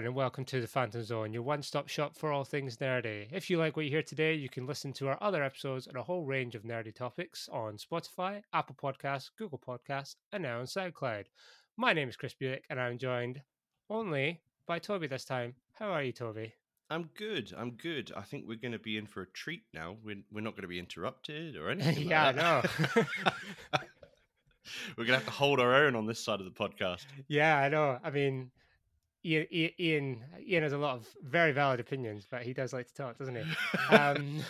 Everyone, and welcome to the Phantom Zone, your one stop shop for all things nerdy. If you like what you hear today, you can listen to our other episodes on a whole range of nerdy topics on Spotify, Apple Podcasts, Google Podcasts, and now on SoundCloud. My name is Chris Buick, and I'm joined only by Tobi this time. How are you, Tobi? I'm good. I'm good. I think we're going to be in for a treat now. We're, we're not going to be interrupted or anything. yeah, like I know. we're going to have to hold our own on this side of the podcast. yeah, I know. I mean, Ian, Ian, Ian has a lot of very valid opinions, but he does like to talk, doesn't he? Um,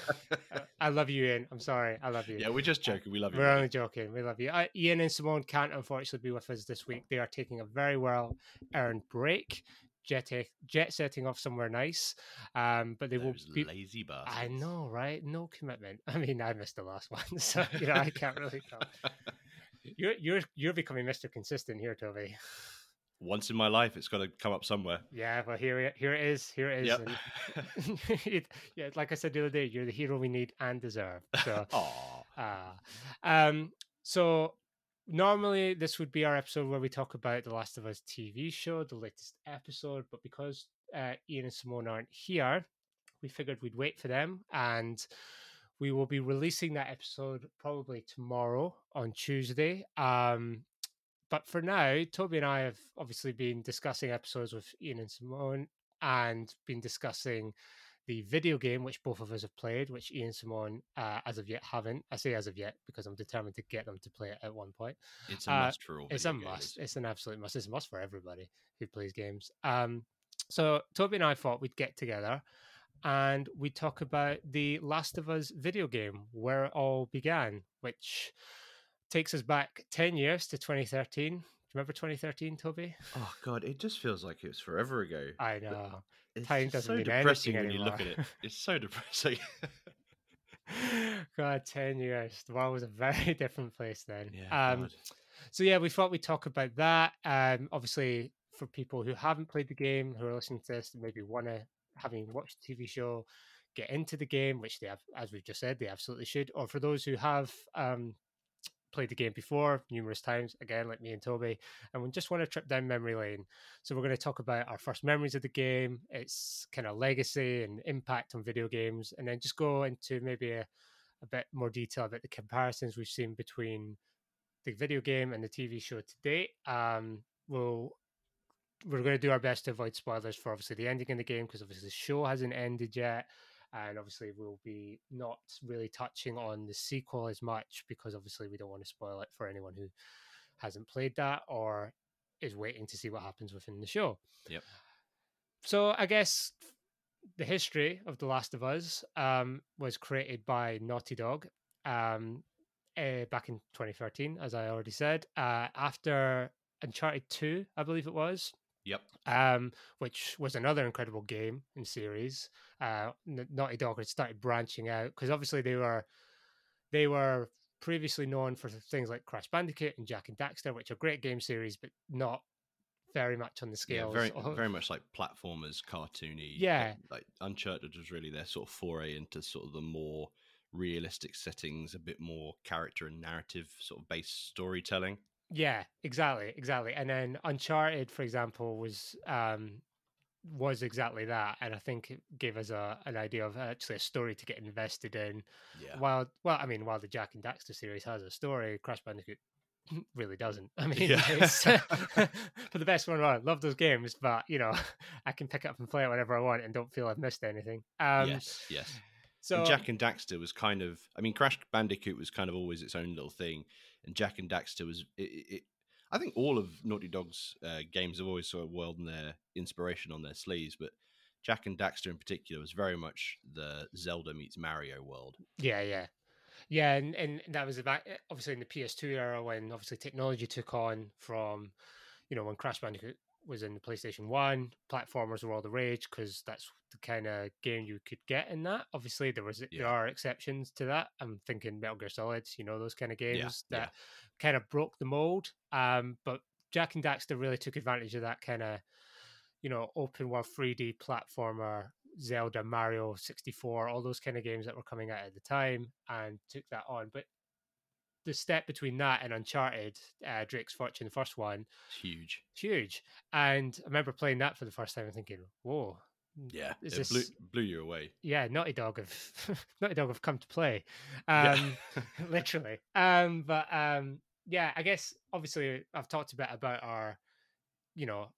I love you, Ian. I'm sorry. I love you. Yeah, we're just joking. We love you. We're mate. only joking. We love you. Uh, Ian and Simone can't unfortunately be with us this week. They are taking a very well earned break, jet jet setting off somewhere nice. Um, but they will Those be. lazy bastards. I know, right? No commitment. I mean, I missed the last one, so you know I can't really come. You're you're you're becoming Mr. Consistent here, Tobi. Once in my life, it's got to come up somewhere. Yeah, well here it here it is. Here it is. Yep. it, yeah, like I said the other day, you're the hero we need and deserve. So. Ah, um, so normally this would be our episode where we talk about the Last of Us TV show, the latest episode. But because uh, Ian and Simone aren't here, we figured we'd wait for them, and we will be releasing that episode probably tomorrow on Tuesday. Um, but for now, Tobi and I have obviously been discussing episodes with Ian and Simone, and been discussing the video game, which both of us have played, which Ian and Simone, uh, as of yet, haven't. I say as of yet because I'm determined to get them to play it at one point. It's a Uh, must for all. It's a must. It's an absolute must. It's a must for everybody who plays games. Um, so Tobi and I thought we'd get together and we'd talk about the Last of Us video game, where it all began, which takes us back ten years to 2013. Do you remember 2013, Tobi? Oh god, it just feels like it was forever ago. I know. It's time doesn't so mean depressing anything when you look at it. anymore. It's so depressing. God, 10 years. The world was a very different place then. yeah. um, so yeah, we thought we'd talk about that. Um, obviously, for people who haven't played the game, who are listening to this, maybe want to, having watched the TV show, get into the game, which they have, as we've just said, they absolutely should. Or for those who have um, played the game before numerous times, again, like me and Tobi, and we just want to trip down memory lane. So we're going to talk about our first memories of the game, its kind of legacy and impact on video games, and then just go into maybe a, a bit more detail about the comparisons we've seen between the video game and the TV show to date. Um, we'll we're going to do our best to avoid spoilers for obviously the ending in the game because obviously the show hasn't ended yet, and obviously we'll be not really touching on the sequel as much because obviously we don't want to spoil it for anyone who hasn't played that or is waiting to see what happens within the show. Yep. So I guess the history of The Last of Us um, was created by Naughty Dog um, uh, back in 2013, as I already said, uh, after Uncharted 2, I believe it was, Yep. um, which was another incredible game and series. Uh, Naughty Dog had started branching out because obviously they were they were previously known for things like Crash Bandicoot and Jak and Daxter, which are great game series, but not very much on the scale. Yeah, very very much like platformers, cartoony. Yeah. like Uncharted was really their sort of foray into sort of the more realistic settings, a bit more character and narrative sort of based storytelling. Yeah, exactly, exactly. And then Uncharted, for example, was um was exactly that, and I think it gave us a an idea of actually a story to get invested in. Yeah, While, well, I mean, while the Jak and Daxter series has a story, Crash Bandicoot really doesn't. I mean, Yeah. it's for the best one. I love those games, but you know, I can pick it up and play it whenever I want and don't feel I've missed anything. Um, yes, yes. So and Jak and Daxter was kind of, I mean, Crash Bandicoot was kind of always its own little thing, and Jak and Daxter was. It, it, I think all of Naughty Dog's uh, games have always sort of worn their inspiration on their sleeves, but Jak and Daxter in particular was very much the Zelda meets Mario world. Yeah, yeah, yeah, and and that was about obviously in the PS2 era when obviously technology took on from, you know, when Crash Bandicoot was in the PlayStation One, platformers were all the rage because that's the kind of game you could get in that. Obviously, there was there are exceptions to that. I'm thinking Metal Gear Solid, you know, those kind of games yeah. that kind of broke the mold. Um, but Jak and Daxter really took advantage of that kind of, you know, open world 3D platformer, Zelda, Mario 64, all those kind of games that were coming out at the time, and took that on. But the step between that and Uncharted, uh, Drake's Fortune, the first one, It's huge. huge. And I remember playing that for the first time and thinking, "Whoa, Yeah, Is it this- blew, blew you away. yeah, Naughty Dog have Naughty Dog have come to play." Yeah. Um, literally. Um, but um, yeah, I guess obviously I've talked a bit about our, you know,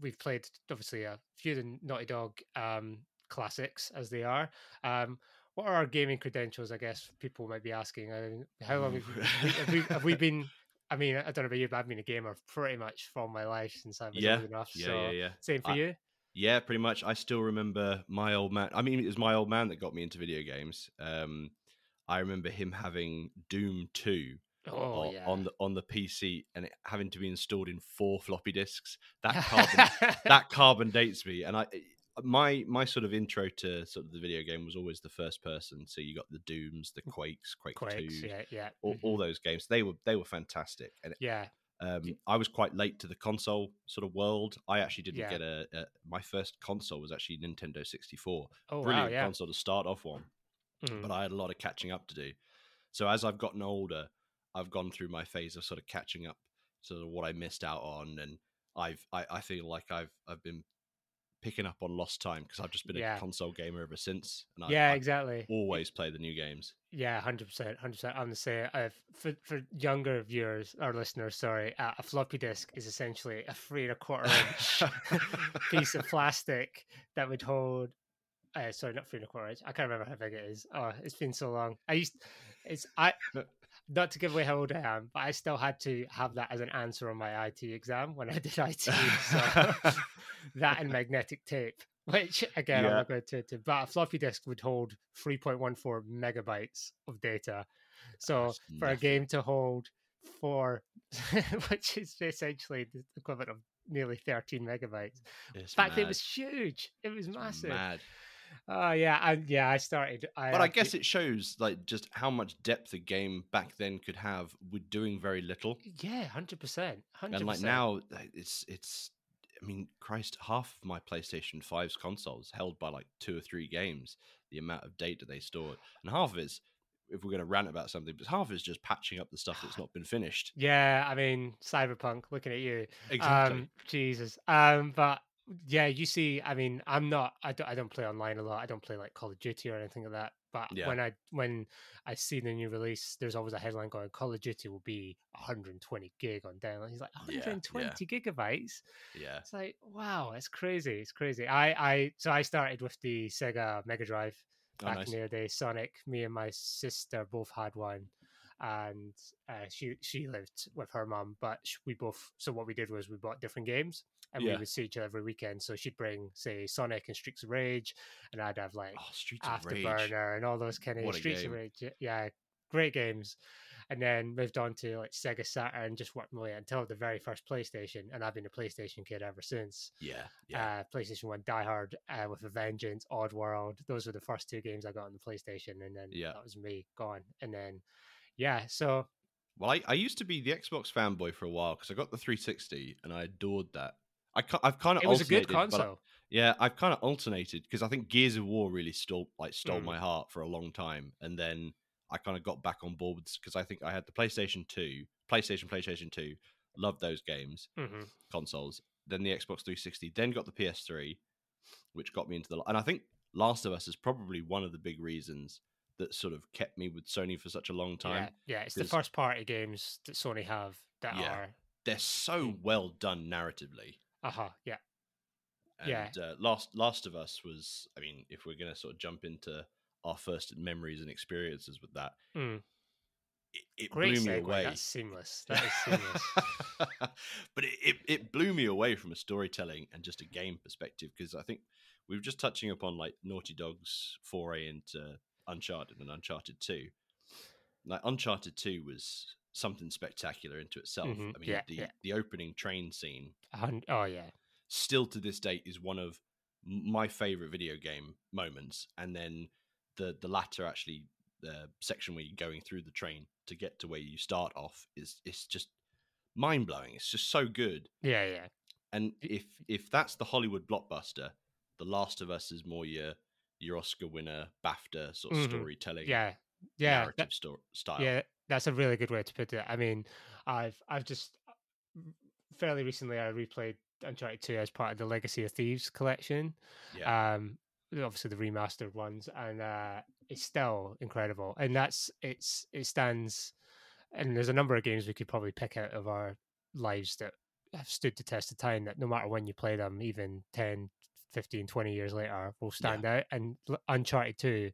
we've played obviously a few of the Naughty Dog um, classics as they are. Um, what are our gaming credentials? I guess people might be asking. Uh, how long have we, have, we, have we been? I mean, I don't know about you, but I've been a gamer pretty much for my life since I was Yeah, old enough. yeah, so yeah, yeah. same for I- you. Yeah, pretty much. I still remember my old man. I mean, it was my old man that got me into video games. Um, I remember him having Doom Two Oh o- yeah. on the on the PC and it having to be installed in four floppy disks. That carbon that carbon dates me, and I my my sort of intro to sort of the video game was always the first person. So you got the Dooms, the Quakes, Quake Quakes, Two, yeah, yeah, all, all those games. They were they were fantastic, and yeah, um, I was quite late to the console sort of world. I actually didn't Yeah. get a, a. My first console was actually Nintendo 64. oh Brilliant wow, yeah. console to start off on, Mhm. but I had a lot of catching up to do. So as I've gotten older, I've gone through my phase of sort of catching up to what I missed out on, and I've I, I feel like I've I've been picking up on lost time because I've just been Yeah. a console gamer ever since, and I, yeah, I exactly. always play the new games. Yeah, hundred percent, hundred percent. I'm the same. Uh, for for younger viewers or listeners, sorry, uh, a floppy disk is essentially a three and a quarter inch piece of plastic that would hold. Uh, sorry, not three and a quarter inch. I can't remember how big it is. Oh, it's been so long. I used it's I not to give away how old I am, but I still had to have that as an answer on my IT exam when I did IT. So that and magnetic tape, which again I'm not going to, to but a floppy disk would hold 3.14 megabytes of data. So That's for a game to hold four, which is essentially the equivalent of nearly 13 megabytes. It's In fact, it was huge. It was It's massive. mad. Oh yeah, and yeah, I started. I But I guess it shows like just how much depth a game back then could have with doing very little. yeah, hundred percent, And like now, it's it's. I mean, Christ, half of my PlayStation 5's consoles held by like two or three games. The amount of data they stored, and half of it's if we're going to rant about something, but half is just patching up the stuff that's not been finished. Yeah, I mean, Cyberpunk. Looking at you, Exactly. Um, Jesus. Um, but yeah, you see, I mean, I'm not. I don't. I don't play online a lot. I don't play like Call of Duty or anything like that. But Yeah. when I when I see the new release, there's always a headline going, "Call of Duty will be 120 gig on download." He's like, Yeah, yeah. 120 gigabytes. yeah. It's like, wow, it's crazy. It's crazy. I I so I started with the Sega Mega Drive Oh, back nice. in the day. Sonic. Me and my sister both had one, and uh, she she lived with her mum. But we both. So what we did was we bought different games, and we would see each other every weekend. So she'd bring say Sonic and Streets of Rage, and I'd have like Oh, Streets of Rage. Afterburner and all those kind of What Streets of Rage. Yeah, great games. And then moved on to like Sega Saturn, just worked my way until the very first PlayStation, and I've been a PlayStation kid ever since Yeah, yeah. uh, PlayStation One, Die Hard uh, with a Vengeance, Odd World. Those were the first two games I got on the PlayStation, and then Yeah. that was me gone. And then, yeah, so Well, I, I used to be the Xbox fanboy for a while because I got the 360 and I adored that. I, I've kind of it was a good I- console. Yeah, I've kind of alternated because I think Gears of War really stole like stole Mm. my heart for a long time, and then I kind of got back on board because I think I had the PlayStation Two, PlayStation, PlayStation Two, loved those games, hmm consoles. Then the Xbox 360, then got the PS3, which got me into the. And I think Last of Us is probably one of the big reasons that sort of kept me with Sony for such a long time. Yeah, yeah, it's the first party games that Sony have that Yeah. are. They're so well done narratively. Uh huh. Yeah. And Yeah. uh, Last Last of Us was, I mean, if we're going to sort of jump into our first memories and experiences with that, Mm. it, it blew me away. That's seamless. That is seamless. but it, it, it blew me away from a storytelling and just a game perspective because I think we were just touching upon like Naughty Dog's foray into Uncharted and Uncharted 2. Like Uncharted 2 was something spectacular into itself. Mhm. I mean, Yeah, the, yeah. the opening train scene A hun- oh yeah. still to this date is one of my favorite video game moments and then the the latter actually the section where you're going through the train to get to where you start off is it's just mind blowing it's just so good Yeah, yeah. and if if that's the hollywood blockbuster the last of us is more your your oscar winner bafta sort of Mhm. storytelling Yeah. Yeah. narrative that- sto- style yeah. That's a really good way to put it. I mean, I've I've just fairly recently I replayed Uncharted 2 as part of the Legacy of Thieves collection. Yeah. Um, obviously the remastered ones, and uh, it's still incredible. And that's it's it stands. And there's a number of games we could probably pick out of our lives that have stood the test of time. That no matter when you play them, even 10, 15, 20 years later, will stand out. And Uncharted 2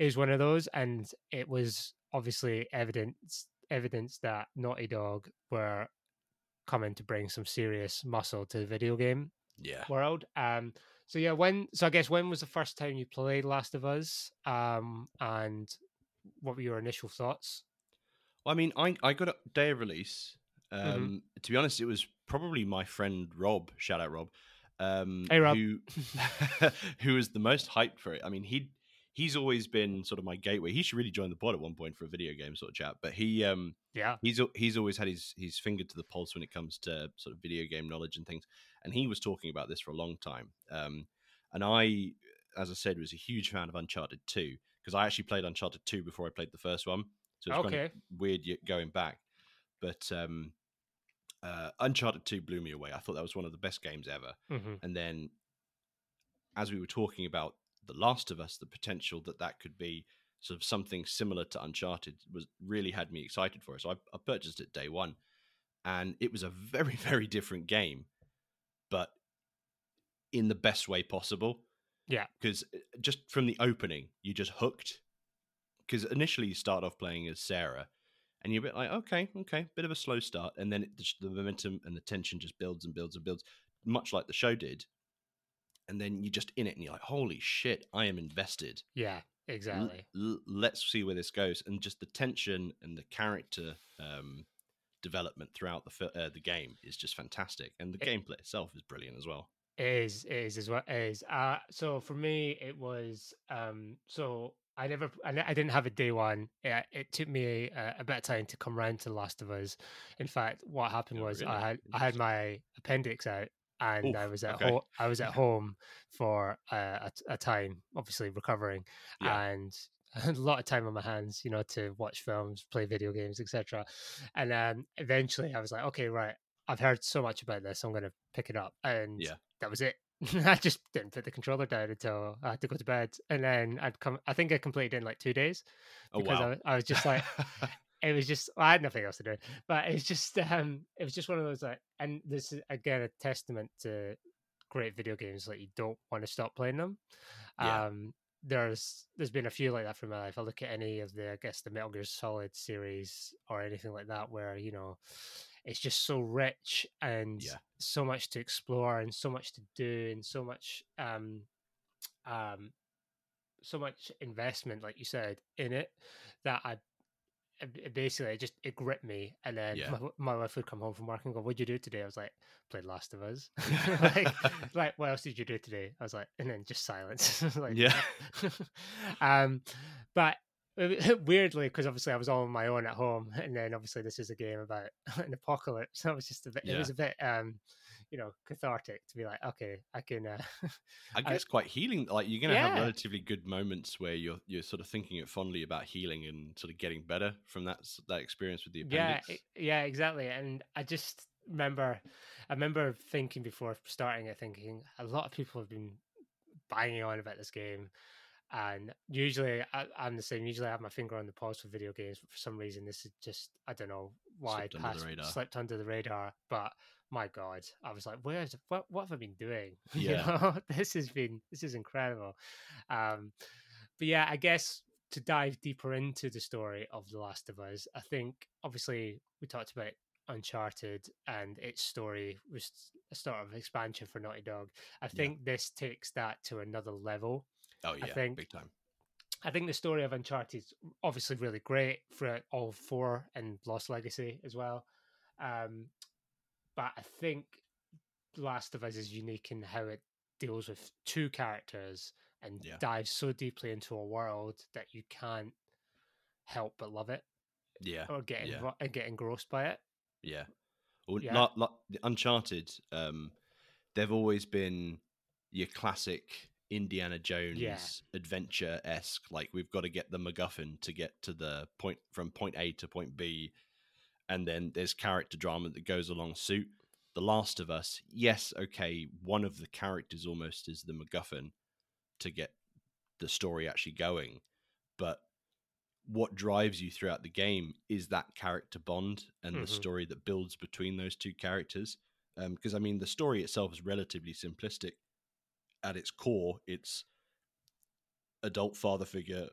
is one of those. And it was obviously evidence evidence that Naughty Dog were coming to bring some serious muscle to the video game yeah. world. Um, so yeah, when so I guess when was the first time you played Last of Us? Um, and what were your initial thoughts? Well, I mean, I I got a day of release. Mm-hmm. Um, mm-hmm. To be honest, it was probably my friend Rob. Shout out Rob. Um, hey Rob, who who was the most hyped for it? I mean, he he's always been sort of my gateway. He should really join the pod at one point for a video game sort of chat. But he, um, yeah, he's he's always had his his finger to the pulse when it comes to sort of video game knowledge and things. And he was talking about this for a long time. Um, and I, as I said, was a huge fan of Uncharted Two because I actually played Uncharted Two before I played the first one. So it's okay. kind of weird going back. But um, uh, Uncharted Two blew me away. I thought that was one of the best games ever. Mm-hmm. And then, as we were talking about the Last of Us, the potential that that could be sort of something similar to Uncharted was really had me excited for it. So I, I purchased it day one, and it was a very very different game, but in the best way possible. Yeah, because uh, just from the opening, you just hooked. Because initially you start off playing as Sarah, and you're a bit like, okay, okay, bit of a slow start, and then it, the momentum and the tension just builds and builds and builds, much like the show did and then you're just in it and you're like, holy shit, I am invested. Yeah, exactly. L- l- let's see where this goes, and just the tension and the character um, development throughout the uh, the game is just fantastic, and the it, gameplay itself is brilliant as well. It is, it is as well. Is. Uh, so for me, it was um, so I never, I, didn't have a day one. It, it took me a, a, bit of time to come around to Last of Us. In fact, what happened oh, was really? I had I had my appendix out and Oof, I was at okay. ho- I was at home for uh, a, a, time, obviously recovering, yeah. and a lot of time on my hands, you know, to watch films, play video games, etc. And um, eventually, I was like, okay, right, I've heard so much about this, I'm going to pick it up, and yeah. that was it. I just didn't put the controller down until I had to go to bed, and then I'd come. I think I completed it in like two days because oh, wow. I, I was just like, it was just well, I had nothing else to do, but it's just um, it was just one of those like, and this is again a testament to great video games. Like you don't want to stop playing them. Yeah. Um, there's there's been a few like that for my life. I look at any of the I guess the Metal Gear Solid series or anything like that, where you know it's just so rich and yeah. so much to explore and so much to do and so much um um so much investment, like you said, in it that I it basically it just it gripped me and then yeah. my, my, wife would come home from work and go what'd you do today? I was like played last of us. Like, like what else did you do today? I was like and then just silence. Like yeah. Um but weirdly because obviously i was all on my own at home and then obviously this is a game about an apocalypse. So it was just a bit yeah. it was a bit um you know cathartic to be like okay i can uh, i guess I, quite healing like you're gonna yeah. have relatively good moments where you're you're sort of thinking it fondly about healing and sort of getting better from that that experience with the appendix. yeah yeah exactly and i just remember i remember thinking before starting it thinking a lot of people have been banging on about this game and usually I, am the same. Usually I have my finger on the pulse for video games, but for some reason this is just I don't know why slipped, under, slipped under the radar. But my god, I was like, where's what what have I been doing? Yeah. you know, this has been this is incredible. Um, but yeah, I guess to dive deeper into the story of The Last of Us, I think obviously we talked about Uncharted and its story was a sort of expansion for Naughty Dog. I think yeah. this takes that to another level. Oh yeah, I think, big time. I think the story of Uncharted is obviously really great for all four and Lost Legacy as well. Um, but I think Last of Us is unique in how it deals with two characters and yeah. dives so deeply into a world that you can't help but love it. Yeah, or get yeah. and get engrossed by it. Yeah, well, yeah. Like, like Uncharted, um, they've always been your classic Indiana Jones adventure esque. Like we've got to get the MacGuffin to get to the point from point A to point B, and then there's character drama that goes along suit. The Last of Us, yes, okay, one of the characters almost is the MacGuffin to get the story actually going, but what drives you throughout the game is that character bond and Mhm. the story that builds between those two characters. Because I mean, the story itself is relatively simplistic. At its core, it's adult father figure,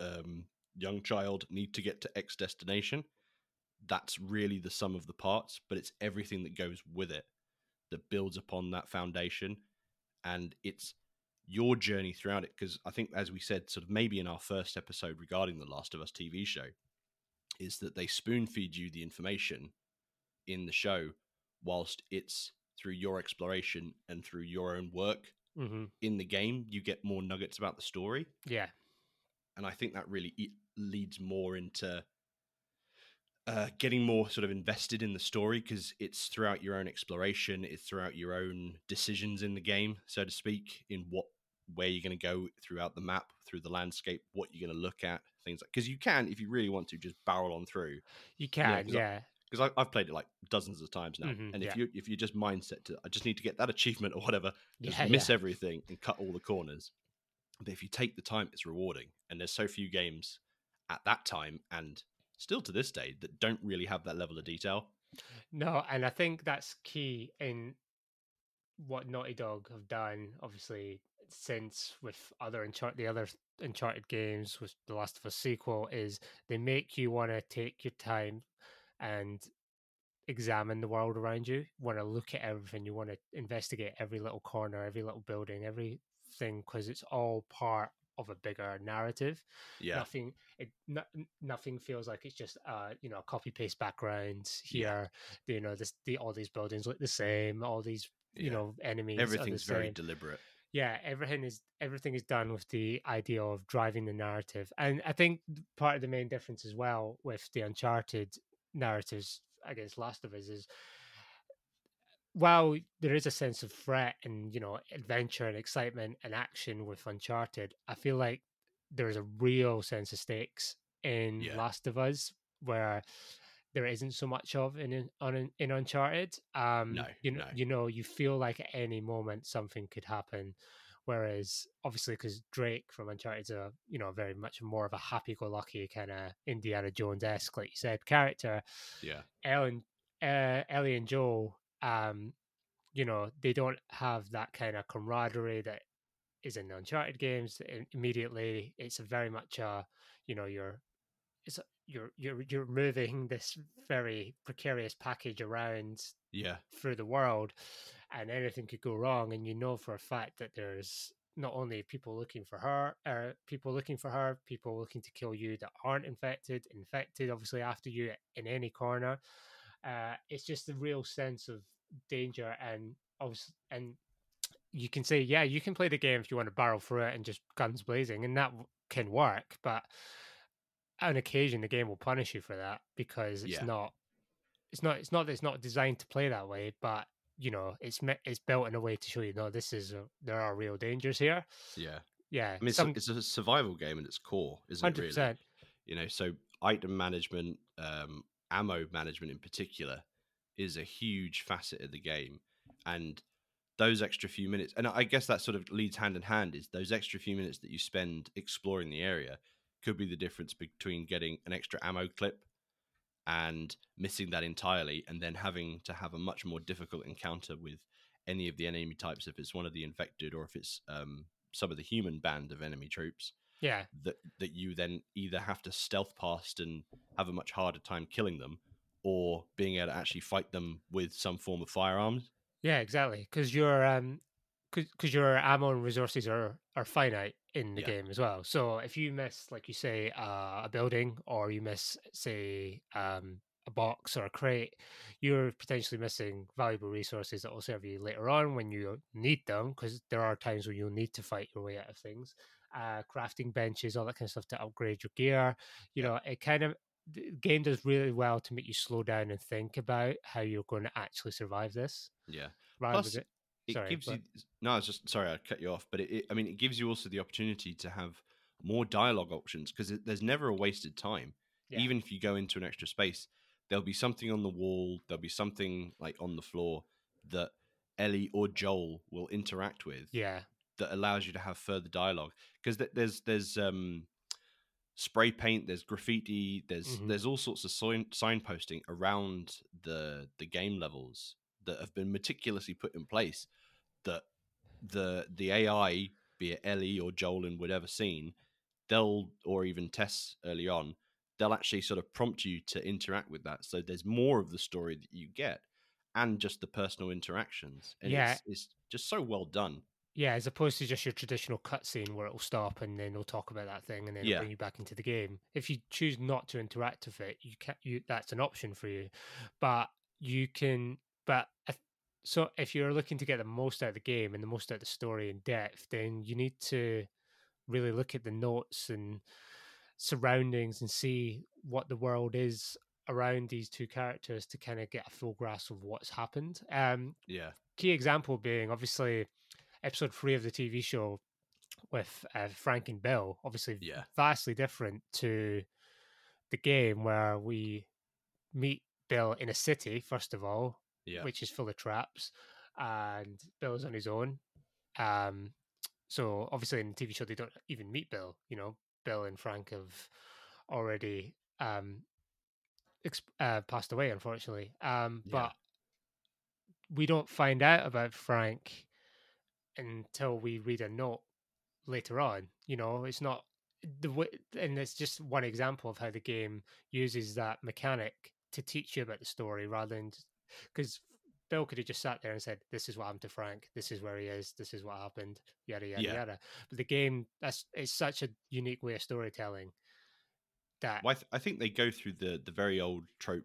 um, young child need to get to X destination. That's really the sum of the parts, but it's everything that goes with it that builds upon that foundation, and it's your journey throughout it. Because I think, as we said, sort of maybe in our first episode regarding the Last of Us TV show, is that they spoon feed you the information in the show, whilst it's through your exploration and through your own work hmm in the game, you get more nuggets about the story. Yeah. And I think that really leads more into uh, getting more sort of invested in the story because it's throughout your own exploration, it's throughout your own decisions in the game, so to speak, in what where you're going to go throughout the map, through the landscape, what you're going to look at, things like because you can, if you really want to, just barrel on through. You can, 'cause I- yeah. Because I've played it like dozens of times now, Mhm, and if yeah. you if you just mindset to, I just need to get that achievement or whatever, just Yeah, miss yeah. everything and cut all the corners. But if you take the time, it's rewarding. And there's so few games at that time and still to this day that don't really have that level of detail. No, and I think that's key in what Naughty Dog have done, obviously, since with other Uncharted, the other Uncharted games, with The Last of Us sequel, is they make you want to take your time and examine the world around you, want to look at everything, you want to investigate every little corner, every little building, everything, because it's all part of a bigger narrative Yeah. nothing it no, nothing feels like it's just uh you know a copy paste background Yeah. here you know this the all these buildings look the same all these you Yeah. know enemies Everything's very deliberate. yeah everything is everything is done with the idea of driving the narrative and i think part of the main difference as well with the uncharted narratives against last of us is while there is a sense of threat and you know adventure and excitement and action with uncharted i feel like there's a real sense of stakes in Yeah. last of us where there isn't so much of in in, on in uncharted um No, you know no. you know you feel like at any moment something could happen whereas obviously because drake from uncharted's a you know very much more of a happy-go-lucky kind of indiana jones-esque like you said character Yeah. Ellen, uh, Ellie and Joel, um, you know, they don't have that kind of camaraderie that is in the Uncharted games. I- Immediately, it's a very much a, you know, you're, it's a, you're you're you're moving this very precarious package around Yeah. through the world, and anything could go wrong. And you know for a fact that there's not only people looking for her, or people looking for her, people looking to kill you that aren't infected, infected obviously after you in any corner. Uh, it's just the real sense of danger and obviously, and you can say, yeah, you can play the game if you want to barrel through it and just guns blazing, and that can work. But on occasion, the game will punish you for that because it's Yeah. not. It's not. It's not that it's not designed to play that way, but you know, it's me- it's built in a way to show you, no, this is a, there are real dangers here. Yeah. Yeah, I mean, it's, a, it's a survival game at its core, isn't it? hundred Really? you know so item management um ammo management in particular is a huge facet of the game and those extra few minutes and i guess that sort of leads hand in hand is those extra few minutes that you spend exploring the area could be the difference between getting an extra ammo clip and missing that entirely and then having to have a much more difficult encounter with any of the enemy types if it's one of the infected or if it's um, some of the human band of enemy troops Yeah, that that you then either have to stealth past and have a much harder time killing them, or being able to actually fight them with some form of firearms. yeah, exactly. Because your um, because your ammo and resources are are finite in the Yeah. game as well. So if you miss, like you say, uh, a building, or you miss, say, um, a box or a crate, you're potentially missing valuable resources that will serve you later on when you need them. Because there are times where you'll need to fight your way out of things. Uh, crafting benches, all that kind of stuff to upgrade your gear. You know, it kind of the game does really well to make you slow down and think about how you're going to actually survive this Yeah. rather Plus, than it Sorry, gives but- you no i was just sorry i cut you off but it, it, i mean it gives you also the opportunity to have more dialogue options because there's never a wasted time Yeah. even if you go into an extra space there'll be something on the wall there'll be something like on the floor that ellie or joel will interact with yeah, that allows you to have further dialogue because th- there's there's um spray paint there's graffiti there's Mhm. there's all sorts of sign signposting around the the game levels that have been meticulously put in place that the the ai be it ellie or joel in whatever scene they'll or even tess early on they'll actually sort of prompt you to interact with that so there's more of the story that you get and just the personal interactions and Yeah. it's, it's just so well done yeah. As opposed to just your traditional cutscene where it'll stop and then it'll talk about that thing and then Yeah. bring you back into the game. If you choose not to interact with it, you can you that's an option for you, but you can. But if, so if you're looking to get the most out of the game and the most out of the story in depth, then you need to really look at the notes and surroundings and see what the world is around these two characters to kind of get a full grasp of what's happened. Um, yeah key example being obviously episode three of the TV show with uh, Frank and Bill, obviously Yeah. vastly different to the game where we meet Bill in a city, first of all, yeah which is full of traps, and Bill's on his own. Um, so obviously in the TV show they don't even meet Bill. You know, Bill and Frank have already um, ex- uh, passed away, unfortunately. Um, Yeah. But we don't find out about Frank until we read a note later on. You know, it's not the way, and it's just one example of how the game uses that mechanic to teach you about the story rather than because Bill could have just sat there and said, "This is what happened to Frank. This is where he is. This is what happened." Yada yada Yeah. yada. But the game that's it's such a unique way of storytelling that Well, I, th- I think they go through the the very old trope,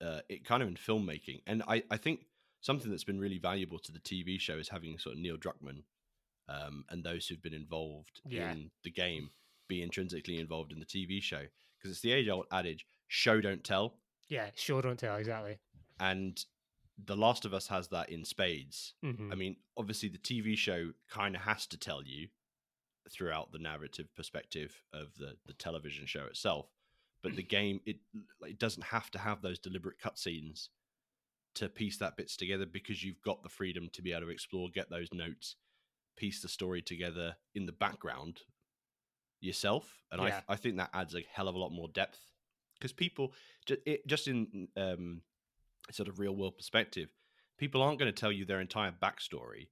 uh, it kind of in filmmaking, and I, I think something that's been really valuable to the TV show is having sort of Neil Druckmann, um, and those who've been involved Yeah. in the game be intrinsically involved in the TV show because it's the age old adage: show don't tell, yeah, sure don't tell exactly. and The Last of Us has that in spades. Mhm. I mean, obviously, the TV show kind of has to tell you throughout the narrative perspective of the the television show itself, but the game it it doesn't have to have those deliberate cutscenes to piece that bits together because you've got the freedom to be able to explore, get those notes, piece the story together in the background yourself, and Yeah. I I think that adds a hell of a lot more depth because people just it, just in um, sort of real world perspective, people aren't going to tell you their entire backstory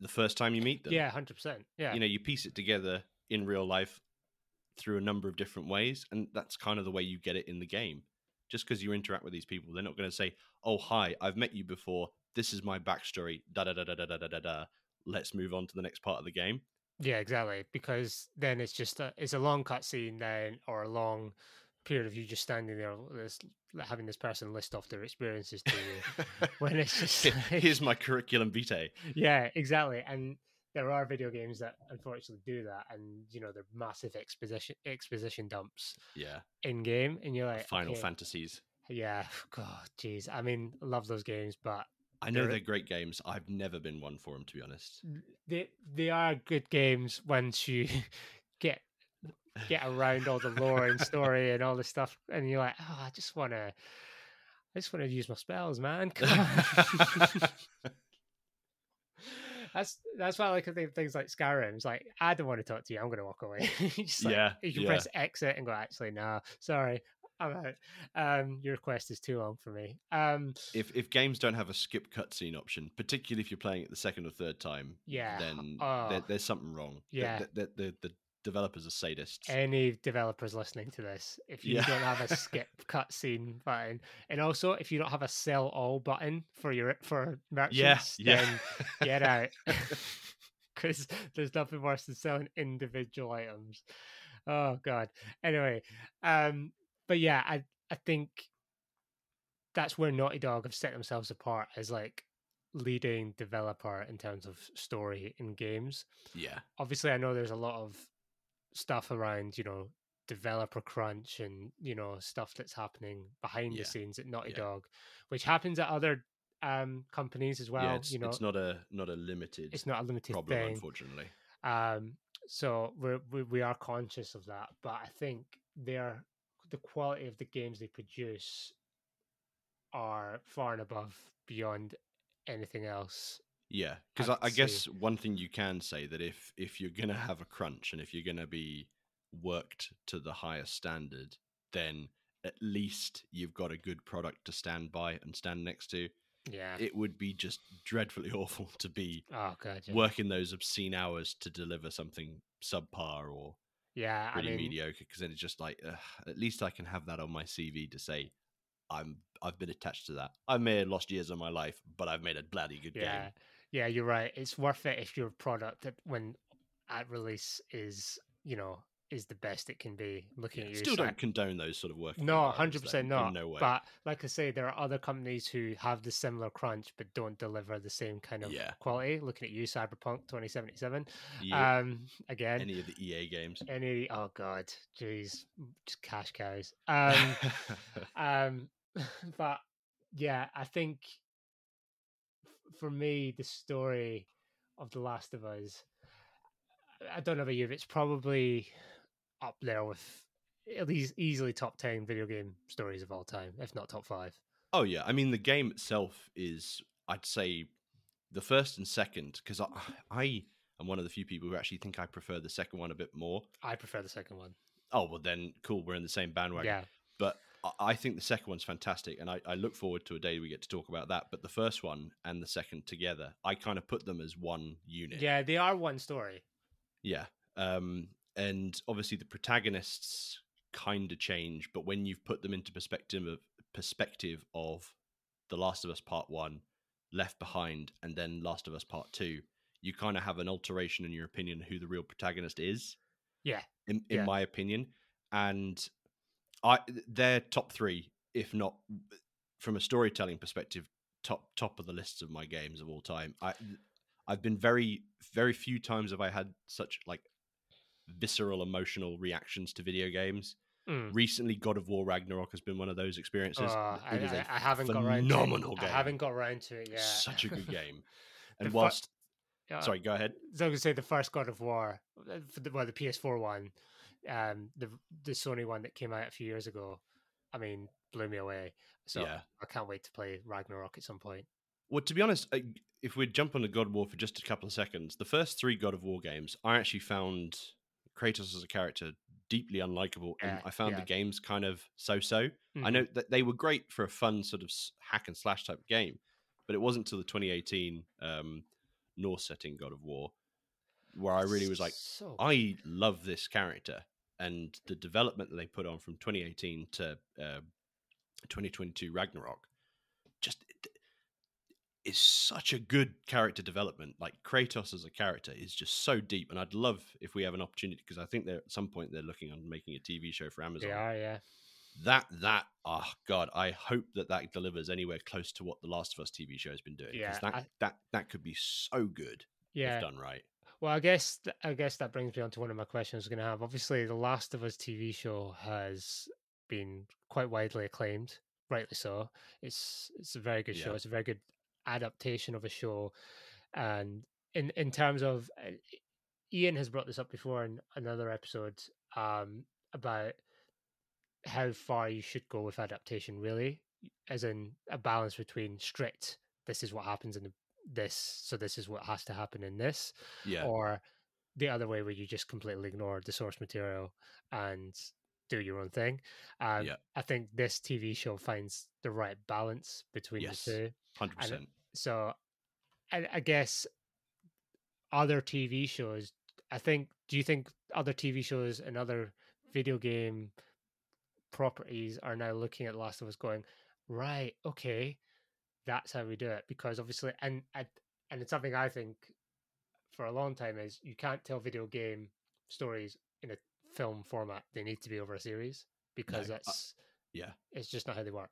the first time you meet them. yeah, hundred percent. Yeah, You know, you piece it together in real life through a number of different ways, and that's kind of the way you get it in the game just because you interact with these people, they're not going to say, "Oh, hi, I've met you before. This is my backstory." Da da da da da da da da. Let's move on to the next part of the game. Yeah, exactly. Because then it's just a, it's a long cutscene then, or a long period of you just standing there, this, having this person list off their experiences to you. when it's just like, here's my curriculum vitae. Yeah, exactly, and there are video games that unfortunately do that, and you know they're massive exposition exposition dumps Yeah, in game, and you're like, Final okay, Fantasies. Yeah, God, jeez. I mean, love those games, but I know They're- they're great games. I've never been one for them, to be honest. they they are good games once you get get around all the lore and story and all the stuff, and you're like, oh, I just want to, I just want to use my spells, man. That's that's why I like things like Skyrim. It's like I don't want to talk to you. I'm going to walk away. You just, like, Yeah, you can yeah. press exit and go. Actually, no, sorry, I'm out. Um, your quest is too long for me. Um, if if games don't have a skip cutscene option, particularly if you're playing it the second or third time, Yeah. then Oh. there, there's something wrong. Yeah. the, the, the, the developers are sadists. any developers listening to this, if you Yeah. don't have a skip cutscene button, and also if you don't have a sell all button for your for merchants, yeah, then get out. Because there's nothing worse than selling individual items. Oh god. Anyway, um, but yeah, I I think that's where Naughty Dog have set themselves apart as like leading developer in terms of story in games yeah, obviously I know there's a lot of stuff around, you know, developer crunch and, you know, stuff that's happening behind Yeah. the scenes at Naughty Yeah. Dog, which happens at other um, companies as well. yeah, you know, it's not a not a limited it's not a limited problem, thing. unfortunately. Um, so we're, we we are conscious of that, but I think they're the quality of the games they produce are far and above beyond anything else. Yeah, because I, I guess one thing you can say that if if you're gonna have a crunch and if you're gonna be worked to the highest standard, then at least you've got a good product to stand by and stand next to. Yeah. It would be just dreadfully awful to be oh god. Yeah. working those obscene hours to deliver something subpar or yeah. I pretty mean, mediocre. Because then it's just like, ugh, at least I can have that on my CV to say I'm I've been attached to that. I may have lost years of my life, but I've made a bloody good yeah. game. Yeah, you're right. It's worth it if your product at, when at release is, you know, is the best it can be. Looking Yeah, at you, still don't condone those sort of work. No, hundred percent not. No way. But like I say, there are other companies who have the similar crunch but don't deliver the same kind of Yeah. quality. Looking at you, Cyberpunk twenty seventy seven. Yeah, Um, again, any of the EA games. any oh god, jeez, just cash cows. Um, um, but yeah, I think for me, the story of The Last of Us, I don't know about you, but it's probably up there with at least easily top 10 video game stories of all time, if not top five. oh yeah, I mean the game itself is, I'd say, the first and second because I, I am one of the few people who actually think I prefer the second one a bit more. I prefer the second one. Oh well, then cool, we're in the same bandwagon. Yeah. But I- think the second one's fantastic, and I, I look forward to a day we get to talk about that. But the first one and the second together, I kind of put them as one unit. Yeah, they are one story. Yeah. Um, and obviously the protagonists kind of change, but when you've put them into perspective of perspective of The Last of Us Part One, Left Behind, and then Last of Us Part Two, you kind of have an alteration in your opinion who the real protagonist is. Yeah. In in Yeah. my opinion. And I they're top three, if not from a storytelling perspective, top top of the lists of my games of all time. I I've been very very few times have I had such like visceral emotional reactions to video games. Mm. Recently, God of War Ragnarok has been one of those experiences. Uh, I, is a I, I haven't got around to phenomenal game. I haven't got around to it yet. Such a good game. And whilst, Yeah, sorry, go ahead. So I was gonna say the first God of War, uh, well, the PS4 one, um, the the Sony one that came out a few years ago. I mean, blew me away. So Yeah. I can't wait to play Ragnarok at some point. Well, to be honest, if we jump on to God of War for just a couple of seconds, the first three God of War games, I actually found Kratos as a character deeply unlikable, and I found yeah. the games kind of so-so. I Mhm. know that they were great for a fun sort of hack and slash type game, but it wasn't until the 2018 um, Norse setting God of War where I really was like, so I love this character, and the development that they put on from 2018 to uh, 2022 Ragnarok just is such a good character development. Like Kratos as a character is just so deep, and I'd love if we have an opportunity because I think they're at some point they're looking on making a TV show for Amazon. they are, yeah. That that oh god, I hope that that delivers anywhere close to what the Last of Us TV show has been doing. Yeah, that I- that that could be so good Yeah. if done right. Well, I guess th- I guess that brings me on to one of my questions. I was going to have. Obviously, the Last of Us TV show has been quite widely acclaimed, rightly so. It's it's a very good show. It's a very good adaptation of a show, and in in terms of uh, Ian has brought this up before in another episode um, about how far you should go with adaptation, really, as in a balance between strict. This is what happens in the, this, so this is what has to happen in this Yeah, or the other way where you just completely ignore the source material and do your own thing. Um, Yeah. I think this TV show finds the right balance between Yes. the two. hundred percent. So, I, I guess other TV shows. I think. Do you think other TV shows and other video game properties are now looking at Last of Us, going, right, okay, that's how we do it? Because obviously, and and and it's something I think for a long time is you can't tell video game stories in a film format. They need to be over a series because No, I- that's Yeah, it's just not how they work.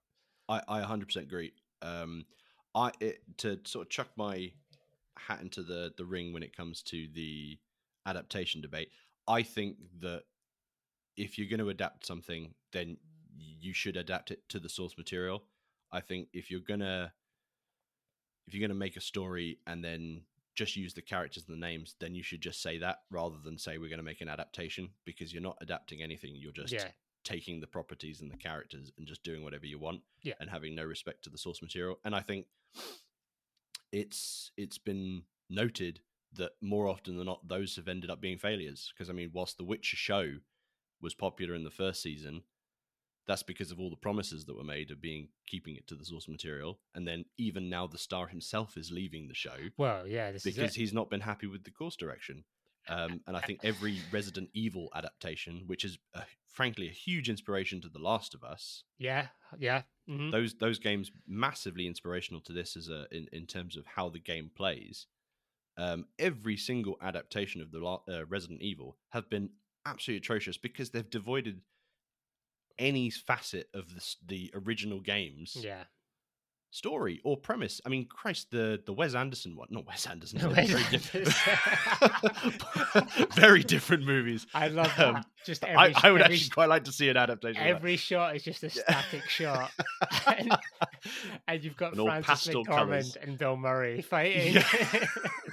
I I hundred percent agree. Um, I it, to sort of chuck my hat into the the ring when it comes to the adaptation debate. I think that if you're going to adapt something, then you should adapt it to the source material. I think if you're gonna if you're going to make a story and then just use the characters and the names, then you should just say that rather than say we're going to make an adaptation because you're not adapting anything. You're just yeah, taking the properties and the characters and just doing whatever you want Yeah. and having no respect to the source material. And I think it's it's been noted that more often than not those have ended up being failures because I mean whilst the Witcher show was popular in the first season that's because of all the promises that were made of being keeping it to the source material and then even now the star himself is leaving the show well, yeah, this because he's not been happy with the course direction. Um, and I think every Resident Evil adaptation, which is uh, frankly a huge inspiration to The Last of Us, Yeah, yeah. mhm. those those games massively inspirational to this as a in, in terms of how the game plays. Um, every single adaptation of the uh, Resident Evil have been absolutely atrocious because they've devoided any facet of the the original games Yeah. story or premise. I mean, Christ, the the Wes Anderson one, not Wes Anderson, Wes they're very, different, very different movies. I love that. Um, just every, I, I would every, actually quite like to see an adaptation. every shot is just a static shot, and, and you've got And Frances McDormand and Bill Murray fighting Yeah.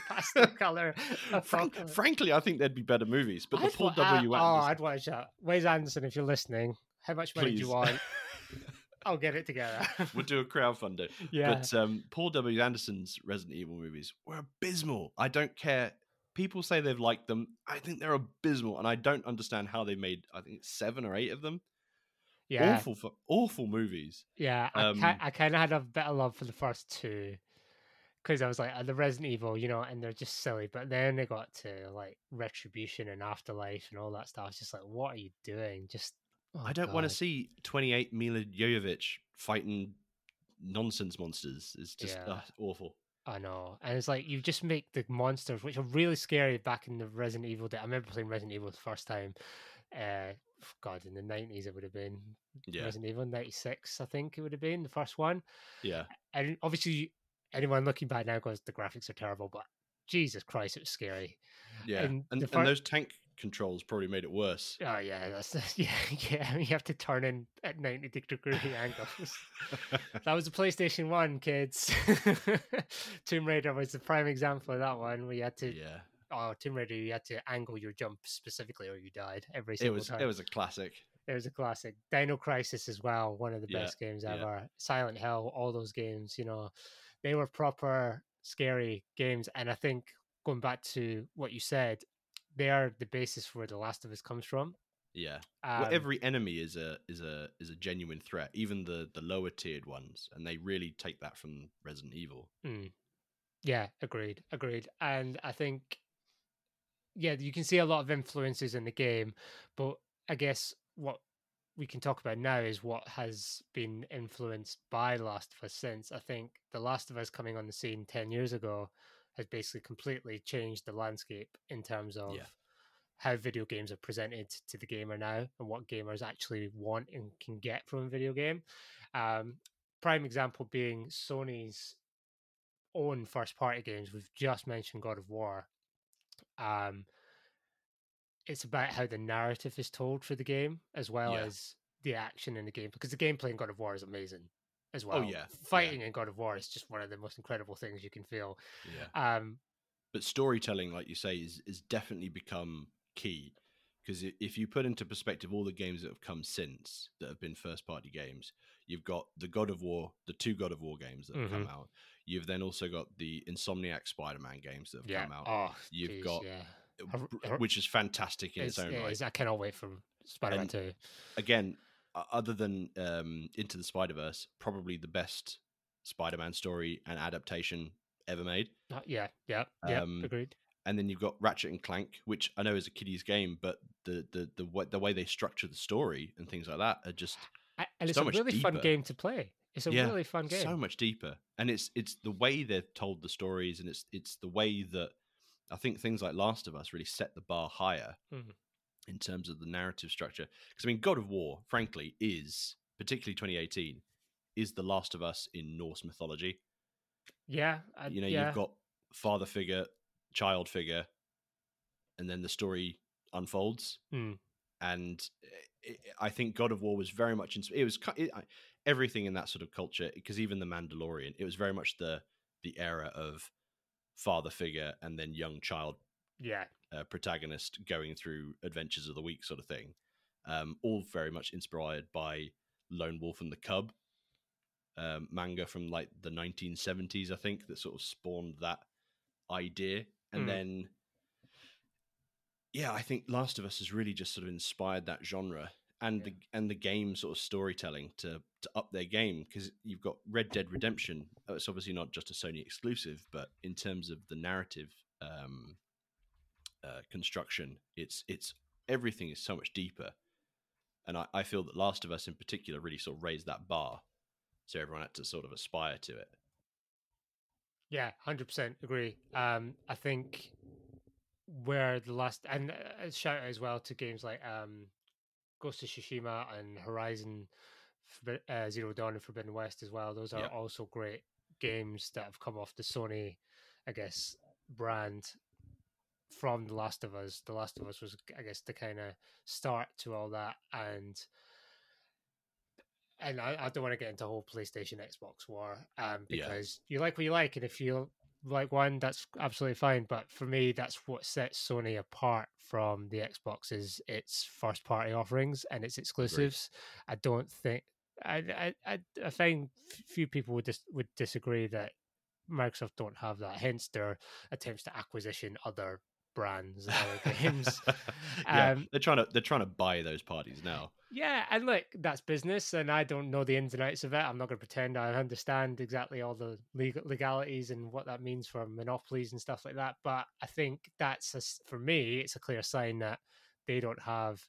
pastel color. Frank, frankly, I think there'd be better movies. But the I'd Paul wa- uh, W. Oh, I'd watch that. Wes Anderson, if you're listening, how much money do you want? I'll get it together. we'll do a crowdfunder. yeah. But um, Paul W. Anderson's Resident Evil movies were abysmal. I don't care. People say they've liked them. I think they're abysmal, and I don't understand how they made. I think seven or eight of them. yeah. Awful, for, awful movies. Yeah, I, Um, ki- I kind of had a bit of love for the first two because I was like, uh, the Resident Evil, you know, and they're just silly. But then they got to like Retribution and Afterlife and all that stuff. It's just like, what are you doing? Just oh, I don't want to see 28 Milla Jovovich fighting nonsense monsters. It's just Yeah. uh, awful. I know, and it's like you just make the monsters, which are really scary. Back in the Resident Evil day, I remember playing Resident Evil the first time. Uh, God, in the nineties, it would have been Yeah, Resident Evil ninety six. I think it would have been the first one. yeah. and obviously anyone looking back now goes the graphics are terrible but jesus christ it was scary Yeah, And and, and, those tank controls probably made it worse. oh yeah that's yeah yeah you have to turn in at 90 degree angles that was the playstation 1 kids tomb raider was the prime example of that one We had to yeah, oh tomb raider you had to angle your jump specifically or you died every it single was time it was a classic. It was a classic. Dino Crisis as well, one of the Yeah, best games yeah. ever. Silent Hill, all those games, you know, they were proper scary games. And I think going back to what you said, they are the basis for where The Last of Us comes from. Yeah, Um, well, every enemy is a is a is a genuine threat, even the the lower tiered ones, and they really take that from Resident Evil. mm. yeah, agreed, agreed. And I think, yeah, you can see a lot of influences in the game, but I guess what we can talk about now is what has been influenced by Last of Us since. I think The Last of Us coming on the scene 10 years ago has basically completely changed the landscape in terms of Yeah. how video games are presented to the gamer now and what gamers actually want and can get from a video game. Um, prime example being Sony's own first party games. We've just mentioned God of War. Um, it's about how the narrative is told for the game as well Yeah. as the action in the game because the gameplay in God of War is amazing as well. Oh, yeah, yeah. fighting in God of War is just one of the most incredible things you can feel. Yeah, Um, but storytelling, like you say, is is definitely become key because if you put into perspective all the games that have come since that have been first party games, you've got the God of War, the two God of War games that have come out. You've then also got the Insomniac Spider Man games that have yeah. come out, Oh, You've geez, got- yeah. which is fantastic in its, It's, own it right. is. I cannot wait for Spider-Man And- 2. Again, other than um, Into the Spider Verse, probably the best Spider Man story and adaptation ever made. Uh, yeah, yeah, yeah. Um, agreed. and then you've got Ratchet and Clank, which I know is a kiddies game, but the the the way, the way they structure the story and things like that are just I- And it's a really fun game to play. It's a Yeah, really fun game. so much deeper. And it's it's the way they've told the stories, and it's it's the way that I think things like Last of Us really set the bar higher Mhm. In terms of the narrative structure. Because I mean, God of War, frankly, is particularly 2018 is the Last of Us in Norse mythology. yeah, I, you know, yeah. you've got father figure, child figure, and then the story unfolds. Mm. And i I think God of War was very much. ins- It was it, I- everything in that sort of culture because even the Mandalorian, it was very much the the era of father figure and then young child Yeah. Uh, protagonist going through adventures of the week sort of thing. Um, all very much inspired by Lone Wolf and the Cub um, manga from like the 1970s, I think, that sort of spawned that idea. And Mm. then, yeah, I think Last of Us has really just sort of inspired that genre and the and the game sort of storytelling to to up their game because you've got Red Dead Redemption. It's obviously not just a Sony exclusive, but in terms of the narrative um, uh, construction, it's it's everything is so much deeper. And I, I feel that Last of Us in particular really sort of raised that bar, so everyone had to sort of aspire to it. Yeah, hundred percent agree. Um, I think where the last and uh, shout out as well to games like um, Ghost of Tsushima and Horizon uh, Zero Dawn and Forbidden West as well. Those are Yeah. also great games that have come off the Sony, I guess, brand from The Last of Us. The Last of Us was, I guess, the kind of start to all that, and and I, I don't want to get into a whole PlayStation Xbox war, um, Yeah. because you like what you like, and if you like one, that's absolutely fine. But for me, that's what sets Sony apart from the Xbox is its first party offerings and its exclusives. I don't think I I I, I find few people would dis- would disagree that Microsoft don't have that. Hence their attempts to acquisition other brands and other games. yeah, Um, they're trying to they're trying to buy those parties now. Yeah, and look, that's business, and I don't know the ins and outs of it. I'm not going to pretend I understand exactly all the legal legalities and what that means for monopolies and stuff like that. But I think that's a for me, it's a clear sign that they don't have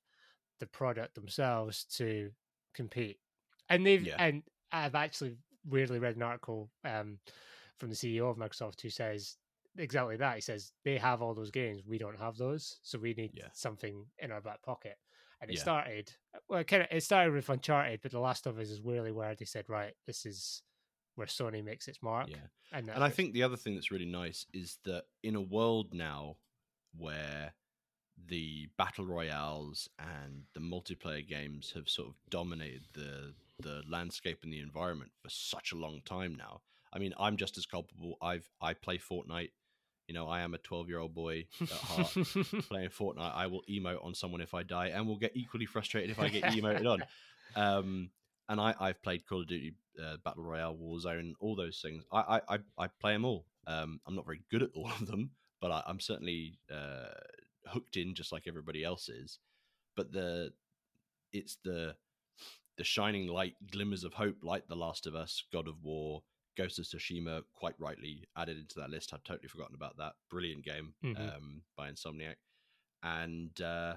the product themselves to compete. And they've Yeah. and I've actually weirdly read an article um, from the CEO of Microsoft who says exactly that. He says they have all those games, we don't have those, so we need Yeah. something in our back pocket. And it Yeah. started well, it kind of it started with Uncharted, but The Last of Us is really where they said, right, this is where Sony makes its mark. Yeah. and, And I think the other thing that's really nice is that in a world now where the battle royales and the multiplayer games have sort of dominated the the landscape and the environment for such a long time now. I mean, I'm just as culpable. I've I play Fortnite. You know, I am a 12 year old boy at heart playing Fortnite. I will emote on someone if I die, and will get equally frustrated if I get emoted on. Um, and I, I've played Call of Duty uh, Battle Royale, Warzone, all those things. I, I, I, I play them all. Um, I'm not very good at all of them, but I, I'm certainly uh, hooked in, just like everybody else is. But the it's the the shining light glimmers of hope, like The Last of Us, God of War, Ghost of Tsushima, quite rightly added into that list. I'd totally forgotten about that. Brilliant game Mhm. um, by Insomniac. And uh,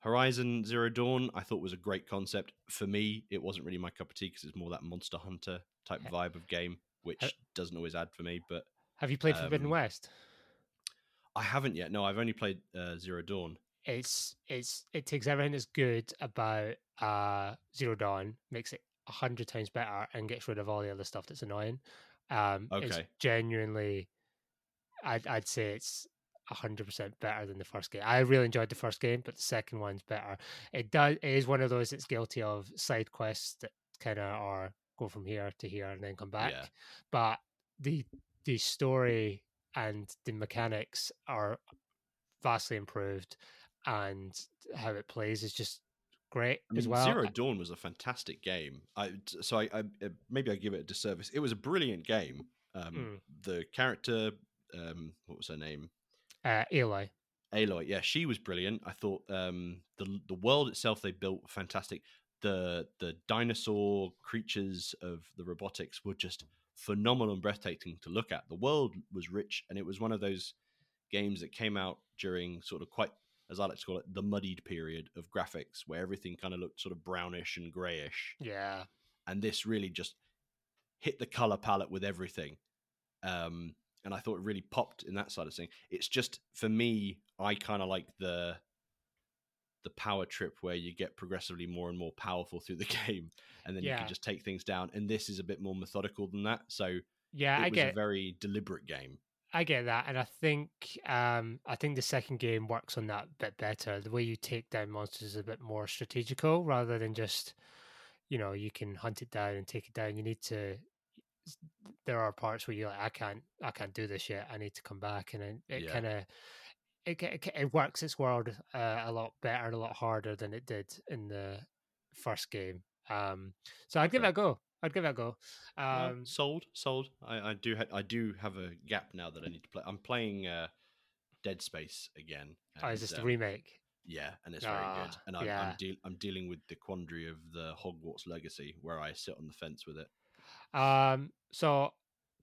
Horizon Zero Dawn, I thought was a great concept. For me, it wasn't really my cup of tea because it's more that Monster Hunter type vibe of game, which doesn't always add for me. But Have you played Forbidden um, West? I haven't yet. No, I've only played uh, Zero Dawn. It's it's it takes everything that's good about uh Zero Dawn, makes it a hundred times better, and gets rid of all the other stuff that's annoying. Um, it's genuinely, I'd I'd say it's a hundred percent better than the first game. I really enjoyed the first game, but the second one's better. It does it is one of those that's guilty of side quests that kind of are go from here to here and then come back. Yeah. But the the story and the mechanics are vastly improved, and how it plays is just great I mean, as well. Zero Dawn was a fantastic game. I so I, I uh, maybe I give it a disservice. It was a brilliant game. Um, Mm. The character, um, what was her name? Uh, Aloy, Aloy. Yeah, she was brilliant. I thought um, the the world itself they built fantastic. The the dinosaur creatures of the robotics were just phenomenal and breathtaking to look at. The world was rich, and it was one of those games that came out during sort of quite, as I like to call it, the muddied period of graphics, where everything kind of looked sort of brownish and grayish. Yeah, and this really just hit the color palette with everything. Um and i thought it really popped in that side of thing. It's just for me i kind of like the the power trip where you get progressively more and more powerful through the game and then you can just take things down. And this is a bit more methodical than that. So yeah. it I was get a very deliberate game I get that, and I think um, I think the second game works on that a bit better. The way you take down monsters is a bit more strategical rather than just, you know, you can hunt it down and take it down. You need to there are parts where you're like, I can't, I can't do this yet. I need to come back, and it, it Yeah. kind of. It, it, it works its world uh, a lot better and a lot harder than it did in the first game. Um, so I'd give it a go. I'd give that a go. Um, sold, sold. I, I do, ha- I do have a gap now that I need to play. I'm playing uh, Dead Space again. oh, is this the um, remake? Yeah, and it's very good. Ah, And I'm yeah. I'm, de- I'm dealing with the quandary of the Hogwarts Legacy, where I sit on the fence with it. Um, so,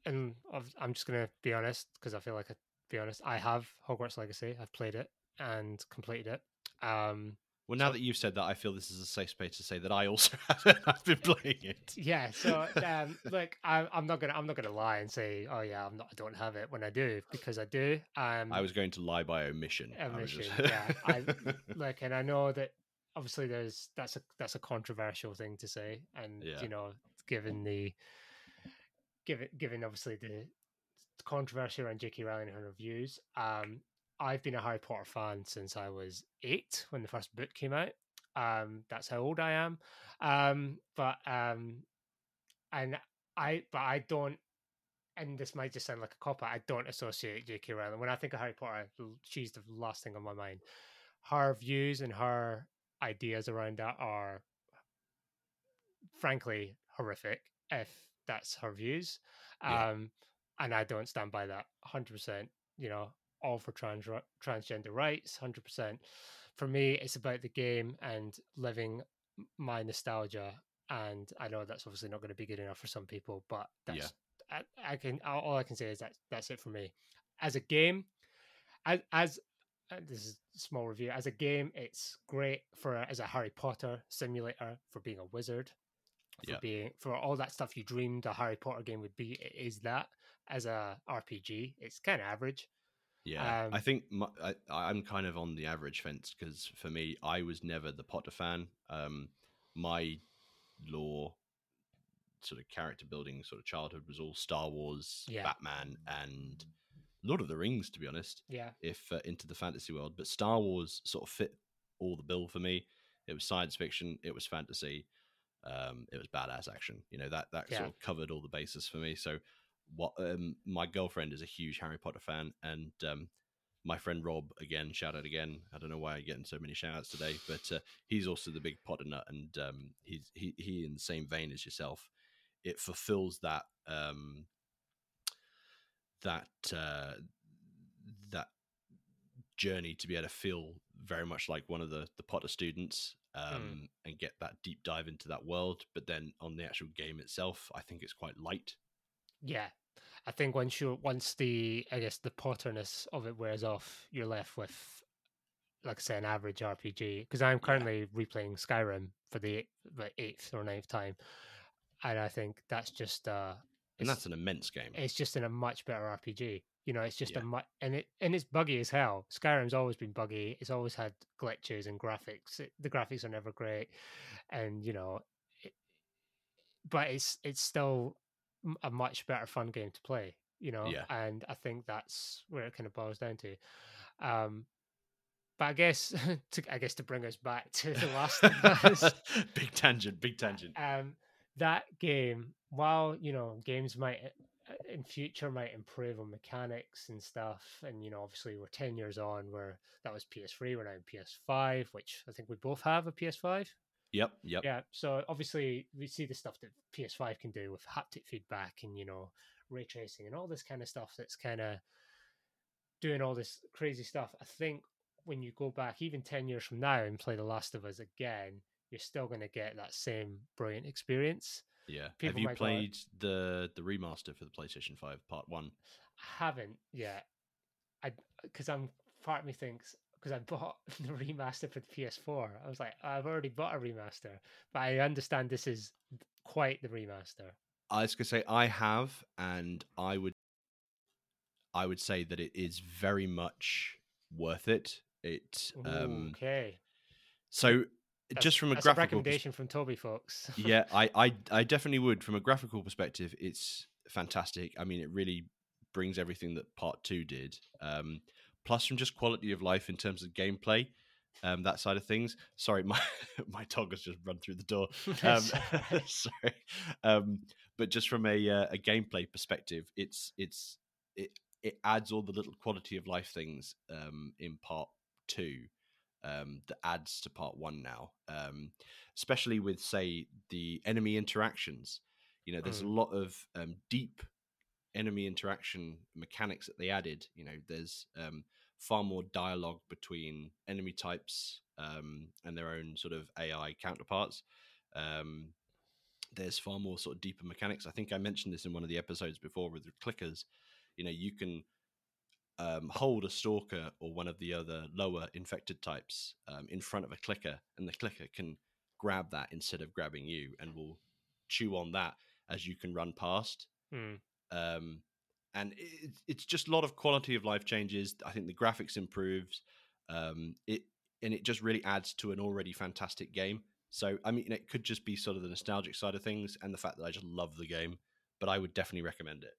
and I'm just gonna be honest because I feel like I be honest. I have Hogwarts Legacy. I've played it and completed it. Um, Well, now So- that you've said that, I feel this is a safe space to say that I also have it. I've been playing it. yeah. So, um, look, I, I'm not gonna, I'm not gonna lie and say, oh yeah, I'm not, I don't have it when I do because I do. Um, I was going to lie by omission. I omission. just- yeah. I like, and I know that obviously there's that's a that's a controversial thing to say, and Yeah. you know, given the given given obviously the controversy around J.K. Rowling and her views, um, I've been a Harry Potter fan since I was eight when the first book came out. Um, that's how old I am. Um, but um, and I but I don't. And this might just sound like a cop out. I don't associate J.K. Rowling when I think of Harry Potter. She's the last thing on my mind. Her views and her ideas around that are, frankly, horrific. If that's her views, Yeah. um, and I don't stand by that. Hundred percent. You know, all for trans transgender rights. Hundred percent. For me, it's about the game and living my nostalgia. And I know that's obviously not going to be good enough for some people, but Yeah. that's I, I can all I can say is that that's it for me. As a game, as as uh, this is a small review. As a game, it's great for as a Harry Potter simulator for being a wizard, for Yeah. being for all that stuff you dreamed a Harry Potter game would be. It is that as a RPG, it's kind of average. Yeah, I Um, think my, I, I'm kind of on the average fence because for me, I was never the Potter fan. Um, my lore, sort of character building, sort of childhood was all Star Wars, Yeah. Batman, and Lord of the Rings. To be honest, Yeah, if uh, into the fantasy world, but Star Wars sort of fit all the bill for me. It was science fiction, it was fantasy, um, it was badass action. You know that that Yeah. sort of covered all the bases for me. So, what um, my girlfriend is a huge Harry Potter fan, and um, my friend Rob again, shout out again. I don't know why I'm getting so many shout outs today, but uh, he's also the big Potter nut, and um, he's he he in the same vein as yourself. It fulfills that um, that uh, that journey to be able to feel very much like one of the the Potter students um, and get that deep dive into that world. But then on the actual game itself, I think it's quite light. Yeah. I think once you once the I guess the Potterness of it wears off, you're left with like I say an average RPG. Because I'm currently replaying Skyrim for the eighth, like eighth or ninth time, and I think that's just uh, And that's an immense game. it's just in a much better RPG. You know, it's just Yeah. a much and it and it's buggy as hell. Skyrim's always been buggy. It's always had glitches and graphics. It, the graphics are never great, and you know, it, but it's it's still a much better fun game to play. You know, Yeah. and I think that's where it kind of boils down to. Um, but I guess to I guess to bring us back to the last us, big tangent, big tangent. um, that game, while you know games might uh, in future might improve on mechanics and stuff, and you know obviously we're ten years on where that was PS3, we're now in PS5, which I think we both have a PS5. Yep, yep. Yeah, so obviously we see the stuff that PS5 can do with haptic feedback and you know ray tracing and all this kind of stuff. That's kind of doing all this crazy stuff. I think when you go back even 10 years from now and play The Last of Us again, you're still going to get that same brilliant experience. Yeah. Have you might go, played the the remaster for the PlayStation 5 part 1? I haven't yet. I because I'm part of me thinks because I bought the remaster for the PS4. I was like, I've already bought a remaster, but I understand this is quite the remaster. I was going to say I have and I would I would say that it is very much worth it. It um okay, so That's- just from a graphical pers- recommendation from Tobi, folks. yeah, I, I I definitely would. From a graphical perspective, it's fantastic. I mean, it really brings everything that Part Two did. Um, plus, from just quality of life in terms of gameplay, um, that side of things. Sorry, my my dog has just run through the door. Um, sorry, um, but just from a uh, a gameplay perspective, it's it's it it adds all the little quality of life things um, in part two um, that adds to part one now, um, especially with say the enemy interactions. You know, there's Mm. a lot of um, deep enemy interaction mechanics that they added. You know, there's um, far more dialogue between enemy types um, and their own sort of AI counterparts. Um, there's far more sort of deeper mechanics. I think I mentioned this in one of the episodes before with the clickers. You know, you can um, hold a stalker or one of the other lower infected types um, in front of a clicker, and the clicker can grab that instead of grabbing you, and will chew on that as you can run past. Mm. Um, and it, it's just a lot of quality of life changes. I think the graphics improves. Um, it and it just really adds to an already fantastic game. So I mean, it could just be sort of the nostalgic side of things and the fact that I just love the game. But I would definitely recommend it.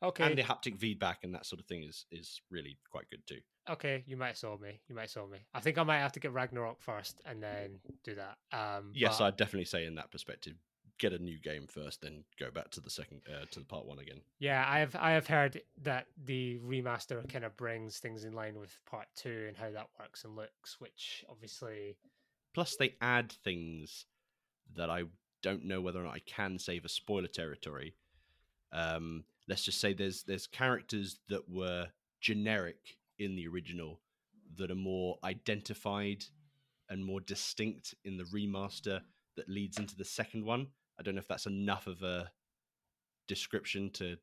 Okay. And the haptic feedback and that sort of thing is is really quite good too. okay, you might have sold me. You might have sold me. I think I might have to get Ragnarok first and then do that. Um, Yes, but- I'd definitely say in that perspective, get a new game first, then go back to the second uh, to the part one again. Yeah, I have I have heard that the remaster kind of brings things in line with part two and how that works and looks, which obviously Plus, they add things that I don't know whether or not I can save a spoiler territory. Um, let's just say there's there's characters that were generic in the original that are more identified and more distinct in the remaster that leads into the second one. I don't know if that's enough of a description to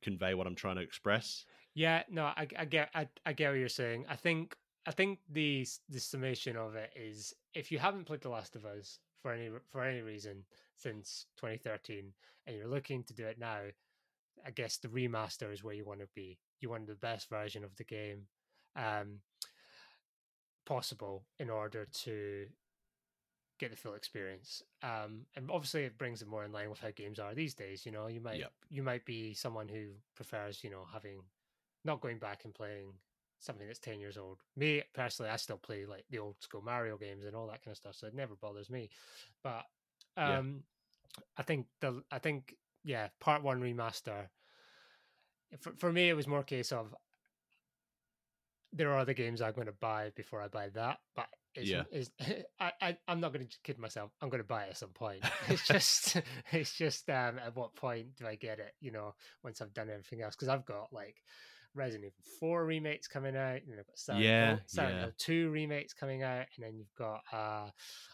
convey what I'm trying to express. Yeah, no, I, I get I, I get what you're saying. I think I think the the summation of it is if you haven't played The Last of Us for any for any reason since 2013 and you're looking to do it now, I guess the remaster is where you want to be. You want the best version of the game um, possible in order to get the full experience. Um, and obviously, it brings it more in line with how games are these days. You know, you might Yep. you might be someone who prefers you know having not going back and playing something that's 10 years old me personally i still play like the old school mario games and all that kind of stuff so it never bothers me but Yeah. um i think the i think yeah part one remaster for, for me it was more a case of there are other games i'm going to buy before i buy that but it's, Yeah. it's, I, I i'm not going to kid myself i'm going to buy it at some point it's just it's just um at what point do i get it you know once i've done everything else because i've got like Resident Evil 4 remakes coming out, and I've got Silent, Yeah, Hill, Silent yeah. Hill 2 remakes coming out, and then you've got uh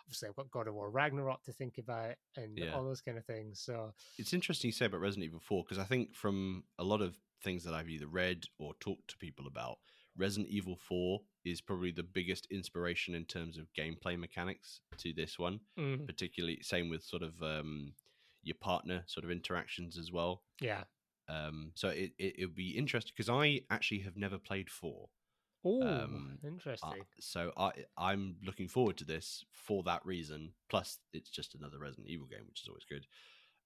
obviously I've got God of War Ragnarok to think about and Yeah. all those kind of things. So It's interesting you say about Resident Evil 4 because I think from a lot of things that I've either read or talked to people about, Resident Evil 4 is probably the biggest inspiration in terms of gameplay mechanics to this one. mm, Particularly, same with sort of um, your partner sort of interactions as well. yeah. Um, so it, it would be interesting because I actually have never played 4. Oh, Um, Uh, interesting. so I I'm looking forward to this for that reason. Plus, it's just another Resident Evil game, which is always good.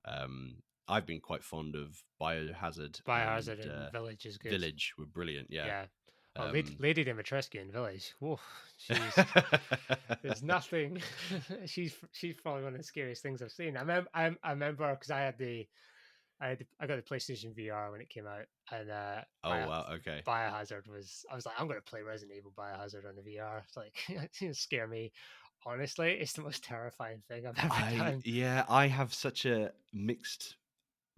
Um, I've been quite fond of Biohazard. Biohazard and, and uh, Village is good. Village were brilliant. Yeah. Yeah. Oh, Lady, Um, Lady Dimitrescu in Village. Whoa, she's there's nothing. she's she's probably one of the scariest things I've seen. I remember I, I remember because I had the I had the, I got the PlayStation VR when it came out, and uh, oh Bio- wow. Okay. Biohazard was. I was like, I'm going to play Resident Evil Biohazard on the VR. It's like it's gonna scare me. Honestly, it's the most terrifying thing I've ever I, done. yeah, I have such a mixed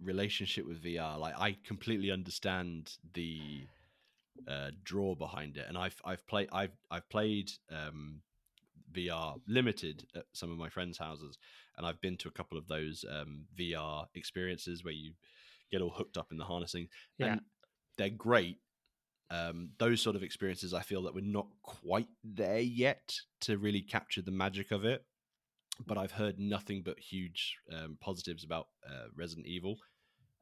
relationship with VR. Like I completely understand the uh, draw behind it, and I've I've played I've I've played um, VR limited at some of my friends' houses, and I've been to a couple of those um, VR experiences where you get all hooked up in the harnessing, Yeah. and they're great. Um, those sort of experiences, I feel that we're not quite there yet to really capture the magic of it. But I've heard nothing but huge um, positives about uh, Resident Evil.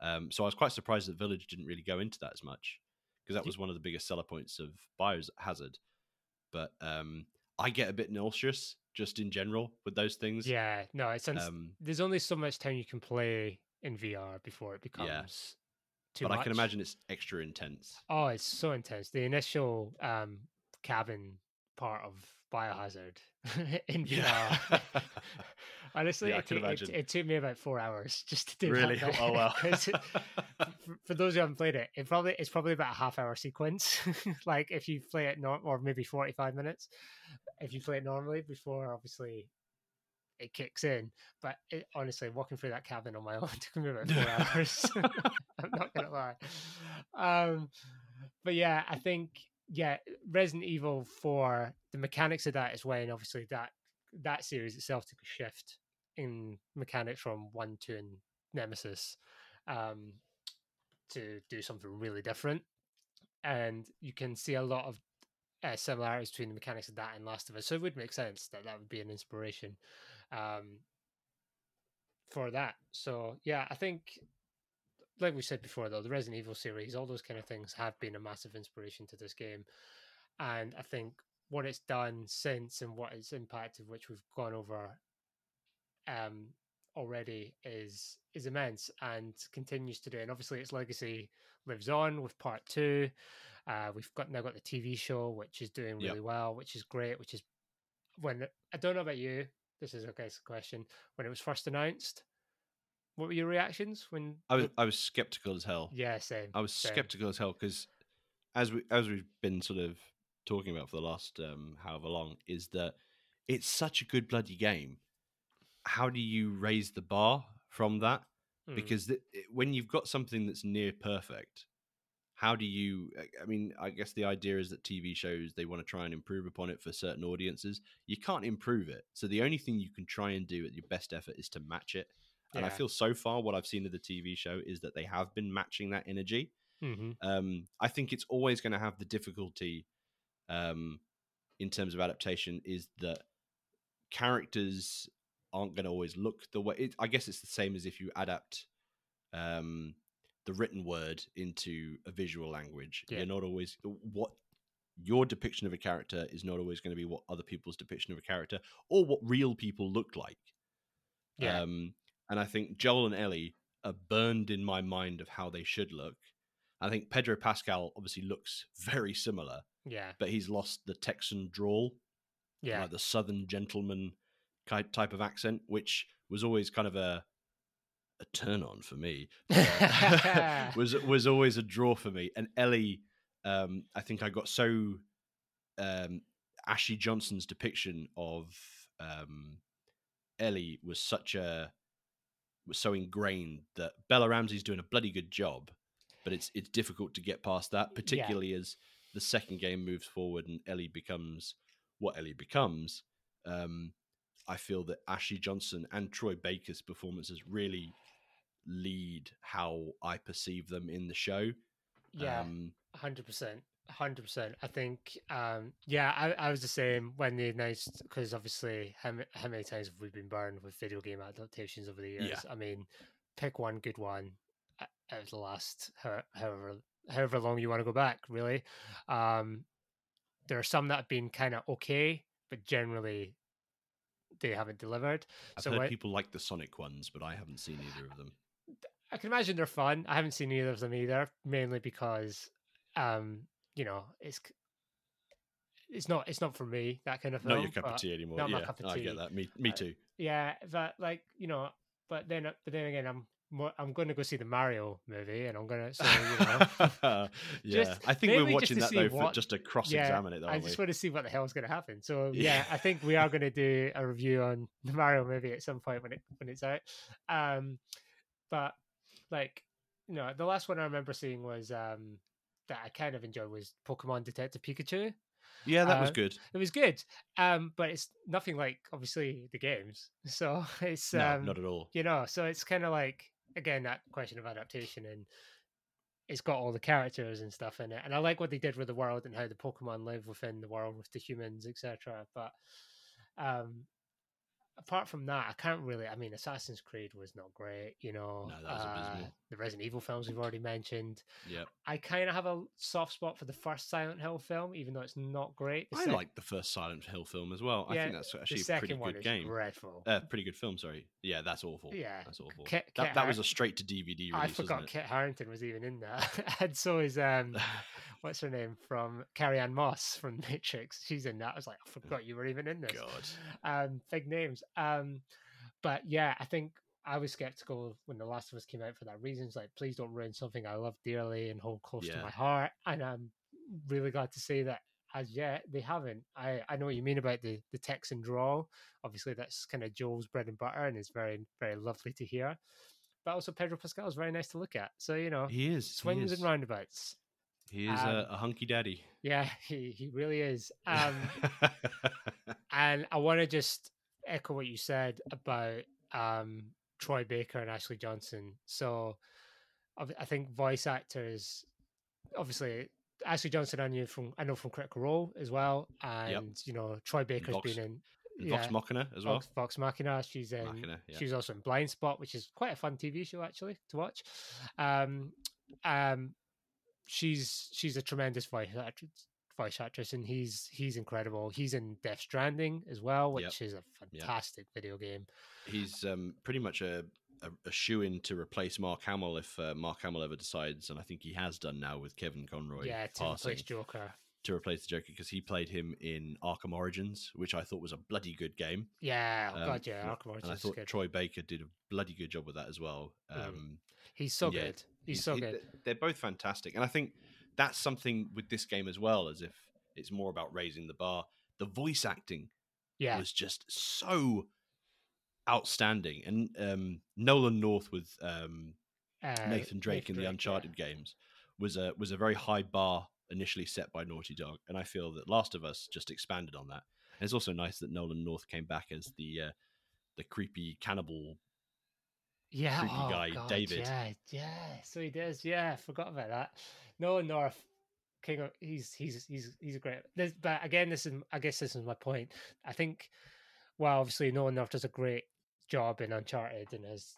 Um, so I was quite surprised that Village didn't really go into that as much because that was one of the biggest seller points of Biohazard. But um, I get a bit nauseous just in general with those things. Yeah, no, it's Um, there's only so much time you can play in VR before it becomes too but much. I can imagine it's extra intense. Oh, it's so intense. The initial um cabin part of Biohazard in VR. Yeah. Honestly, Yeah, it, it, imagine. it took me about four hours just to do Really? that. bit. Oh, it- for, for those who haven't played it, it probably it's probably about a half hour sequence. like if you play it not, or maybe forty five minutes, if you play it normally before obviously it kicks in. But it, honestly, walking through that cabin on my own took me about four hours. I'm not gonna lie. Um, but yeah, I think yeah, Resident Evil Four, the mechanics of that is when obviously that that series itself took a shift in mechanics from one, two, and Nemesis um, to do something really different, and you can see a lot of uh, similarities between the mechanics of that and Last of Us. So it would make sense that that would be an inspiration um, for that. So yeah, I think like we said before, though, the Resident Evil series, all those kind of things have been a massive inspiration to this game. And I think what it's done since and what it's impacted, which we've gone over um, already, is is immense and continues to do. And obviously, its legacy lives on with part two. Uh, we've got now got the TV show, which is doing Yep. really well, which is great. Which is when I don't know about you. This is a guess question. When it was first announced, what were your reactions when? I was I was skeptical as hell. Yeah, same. I was same. skeptical as hell because as we as we've been sort of talking about for the last um, however long is that it's such a good bloody game. How do you raise the bar from that? Mm. Because th- when you've got something that's near perfect, how do you? I- I mean, I guess the idea is that TV shows they want to try and improve upon it for certain audiences. You can't improve it, so the only thing you can try and do at your best effort is to match it. And I feel so far what I've seen of the TV show is that they have been matching that energy. Mhm. Um, I think it's always going to have the difficulty um, in terms of adaptation is that characters aren't going to always look the way. It, I guess it's the same as if you adapt um, the written word into a visual language. Yeah. You're not always what your depiction of a character is not always going to be what other people's depiction of a character or what real people look like. Yeah. Um, and I think Joel and Ellie are burned in my mind of how they should look. I think Pedro Pascal obviously looks very similar, yeah. but he's lost the Texan drawl, Yeah. like the Southern gentleman type of accent, which was always kind of a a turn on for me. Uh, was was always a draw for me. And Ellie, um, I think I got so um, Ashley Johnson's depiction of um, Ellie was such a was so ingrained that Bella Ramsey's doing a bloody good job, but it's it's difficult to get past that, particularly as the second game moves forward and Ellie becomes what Ellie becomes. Um, I feel that Ashley Johnson and Troy Baker's performances really lead how I perceive them in the show. yeah. Um, Hundred percent. Hundred percent. I think. Um. Yeah. I, I was the same when they announced because obviously how how many times have we been burned with video game adaptations over the years? Yeah. I mean, pick one good one uh, out of the last ho- however however long you want to go back. Really. Um. There are some that have been kind of okay, but generally they haven't delivered. I've So heard people like the Sonic ones, but I haven't seen either of them. I can imagine they're fun. I haven't seen either of them either, mainly because, um, you know, it's it's not it's not for me that kind of film. Not your cup of tea anymore. not my yeah, cup of tea. I get that. Me, me Uh, too. Yeah, but like you know, but then uh, but then again, I'm more, I'm going to go see the Mario movie, and I'm gonna so you know. yeah, just- I think we're watching that though for just to cross-examine it, though, I just we? want to see what the hell's going to happen. So Yeah. yeah, I think we are going to do a review on the Mario movie at some point when it when it's out. Um, but like you know, the last one I remember seeing was um that I kind of enjoyed was Pokemon Detective Pikachu. Yeah, that was uh, good. It was good, um, but it's nothing like obviously the games. So it's No, um, not at all. you know, so it's kind of like again that question of adaptation and it's got all the characters and stuff in it and i like what they did with the world and how the pokemon live within the world with the humans etc but um apart from that, I can't really. I mean, Assassin's Creed was not great. You know, No, that was abysmal. uh, the Resident Evil films we've already mentioned. Yeah. I kind of have a soft spot for the first Silent Hill film, even though it's not great. The I sec- like the first Silent Hill film as well. I Yeah, think that's actually a pretty good game. dreadful. Uh, pretty good film. Sorry. Yeah, that's awful. Yeah, that's awful. Kit- that that was a straight to DVD release. I forgot Kit Harington was even in that, and so is um, what's her name from Carrie Ann Moss from Matrix. She's in that. I was like, I forgot you were even in this. God. Um, big names. Um, but yeah, I think I was skeptical when The Last of Us came out for that reason. It's like, please don't ruin something I love dearly and hold close to my heart. And I'm really glad to say that as yet they haven't. I, I know what you mean about the the Texan draw. Obviously, that's kind of Joel's bread and butter, and it's very very lovely to hear. But also, Pedro Pascal is very nice to look at. So you know, He is. swings he is. and roundabouts. He is Um, a, a hunky daddy. Yeah, he he really is. Um, and I want to just echo what you said about um, Troy Baker and Ashley Johnson. So I think voice actors, obviously, Ashley Johnson I knew from I know from Critical Role as well, and you know Troy Baker's Vox- been in Vox Machina as well. Vox, Vox Machina. She's in. Machina, yeah. She was also in Blindspot, which is quite a fun TV show actually to watch. Um, um, she's she's a tremendous voice actress, voice actress, and he's he's incredible. He's in Death Stranding as well, which Yep. is a Yep. fantastic video game. He's um, pretty much a, a, a shoe in to replace Mark Hamill if uh, Mark Hamill ever decides, and I think he has done now with Kevin Conroy yeah, to passing replace Joker. to replace the Joker because he played him in Arkham Origins, which I thought was a bloody good game. Yeah, oh Um, god, yeah, Arkham Origins and I is thought good. Troy Baker did a bloody good job with that as well. Mhm. Um, he's so yeah, good. He's, so he- good. They're both fantastic, and I think that's something with this game as well, as if it's more about raising the bar. The voice acting Yeah, was just so outstanding, and um, Nolan North with um, uh, Nathan Drake in the yeah. Uncharted games was a was a very high bar initially set by Naughty Dog, and I feel that Last of Us just expanded on that. And it's also nice that Nolan North came back as the uh, the creepy cannibal. Yeah, creepy oh, guy, God, David. Yeah, yeah. So he does. Yeah, forgot about that. Nolan North, King of he's he's he's he's a great. This, but again, this is I guess this is my point. I think, well, obviously Nolan North does a great job in Uncharted and has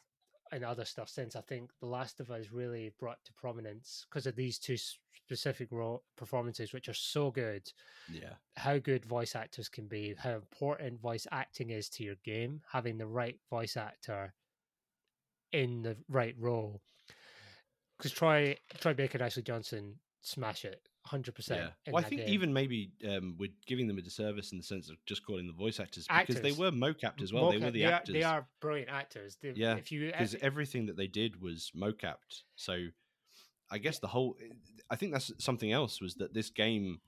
and other stuff since. I think The Last of Us really brought to prominence because of these two specific role performances, which are so good. Yeah, how good voice actors can be, how important voice acting is to your game, having the right voice actor in the right role. Because Troy Troy Baker and Ashley Johnson smash it hundred percent. yeah. Well, I think even maybe um, we're giving them a disservice in the sense of just calling the voice actors because they were mocapped as well. they were the are, actors. they are brilliant actors. They, Yeah, if you because everything that they did was mocapped. So I guess the whole I think that's something else was that this game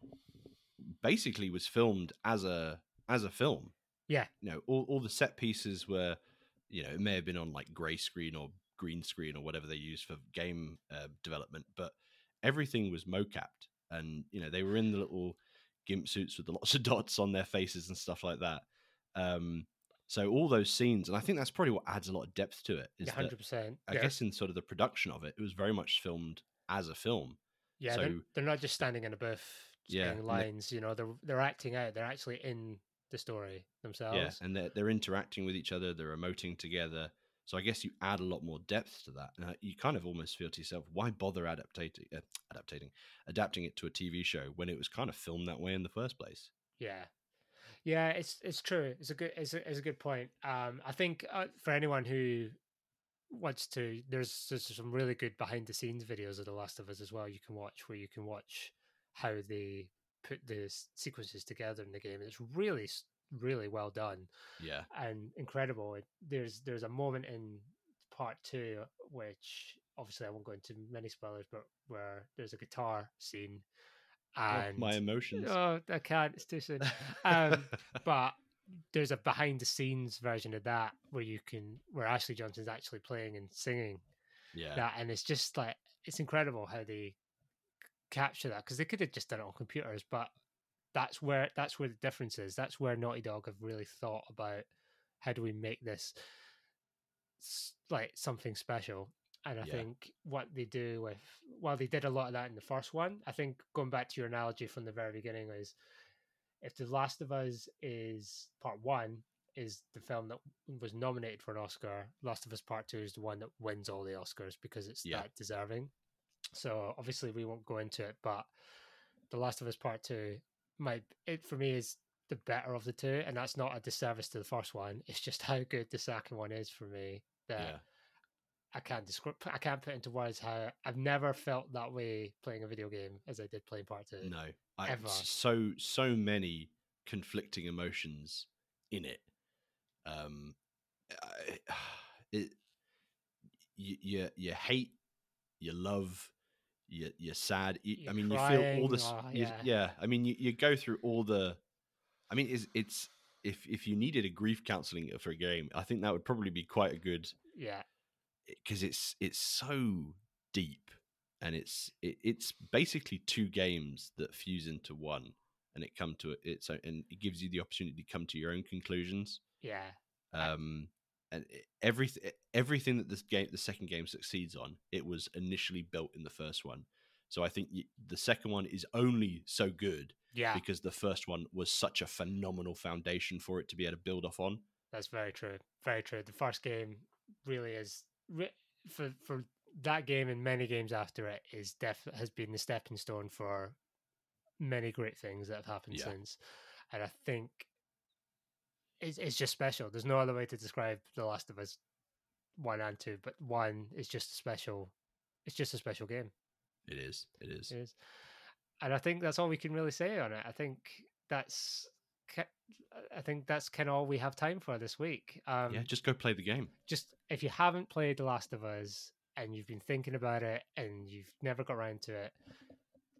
basically was filmed as a as a film. Yeah. You know, all, all the set pieces were you know, it may have been on like grey screen or green screen or whatever they use for game uh, development, but everything was mocapped and you know, they were in the little gimp suits with the lots of dots on their faces and stuff like that. Um so all those scenes, and I think that's probably what adds a lot of depth to it. Is that hundred percent. I guess in sort of the production of it, it was very much filmed as a film. Yeah, they're, they're not just standing in a booth Yeah, and they- lines. You know, they're they're acting out. They're actually in the story themselves. Yeah, and they're they're interacting with each other, they're emoting together. So I guess you add a lot more depth to that. And you kind of almost feel to yourself, why bother adaptating, uh, adaptating, adapting it to a TV show when it was kind of filmed that way in the first place? Yeah, yeah, it's it's true. It's a good it's a, it's a good point. Um, I think uh, for anyone who wants to, there's there's some really good behind the scenes videos of The Last of Us as well. You can watch where you can watch how they put the sequences together in the game. It's really really well done Yeah, and incredible. There's there's a moment in part two which obviously I won't go into many spoilers, but where there's a guitar scene. Oh, And my emotions. Oh, I can't. It's too soon. Um, but there's a behind the scenes version of that where you can where Ashley Johnson's actually playing and singing yeah, that, and it's just like it's incredible how they capture that because they could have just done it on computers, but that's where that's where the difference is. That's where Naughty Dog have really thought about how do we make this like something special. And I Yeah. think what they do with, well, they did a lot of that in the first one. I think going back to your analogy from the very beginning is if The Last of Us is part one, is the film that was nominated for an Oscar. Last of Us Part Two is the one that wins all the Oscars because it's Yeah. that deserving. So obviously we won't go into it, but The Last of Us Part Two might it for me is the better of the two, and that's not a disservice to the first one. It's just how good the second one is for me that Yeah. I can't describe. I can't put into words how I've never felt that way playing a video game as I did playing Part Two. No, I, Ever. so so many conflicting emotions in it. Um, I, it you, you you hate, you love, you you're sad. You, I You're mean, you feel all crying, this. oh, yeah. yeah, I mean, you, you go through all the. I mean, it's it's if if you needed a grief counseling for a game, I think that would probably be quite a good Yeah, because it's it's so deep and it's it, it's basically two games that fuse into one and it come to its own and it gives you the opportunity to come to your own conclusions yeah, I- um and everything everything that this game the second game succeeds on it was initially built in the first one so i think the second one is only so good yeah. because the first one was such a phenomenal foundation for it to be able to build off on That's very true. Very true. The first game really is for for that game and many games after it is def has been the stepping stone for many great things that have happened Yeah. since, and I think it's it's just special. There's no other way to describe The Last of Us one and two, but one is just a special. It's just a special game. it is it is It is, and I think that's all we can really say on it. I think that's. I think that's kind of all we have time for this week. Um, yeah just go play the game just if you haven't played The Last of Us and you've been thinking about it and you've never got around to it,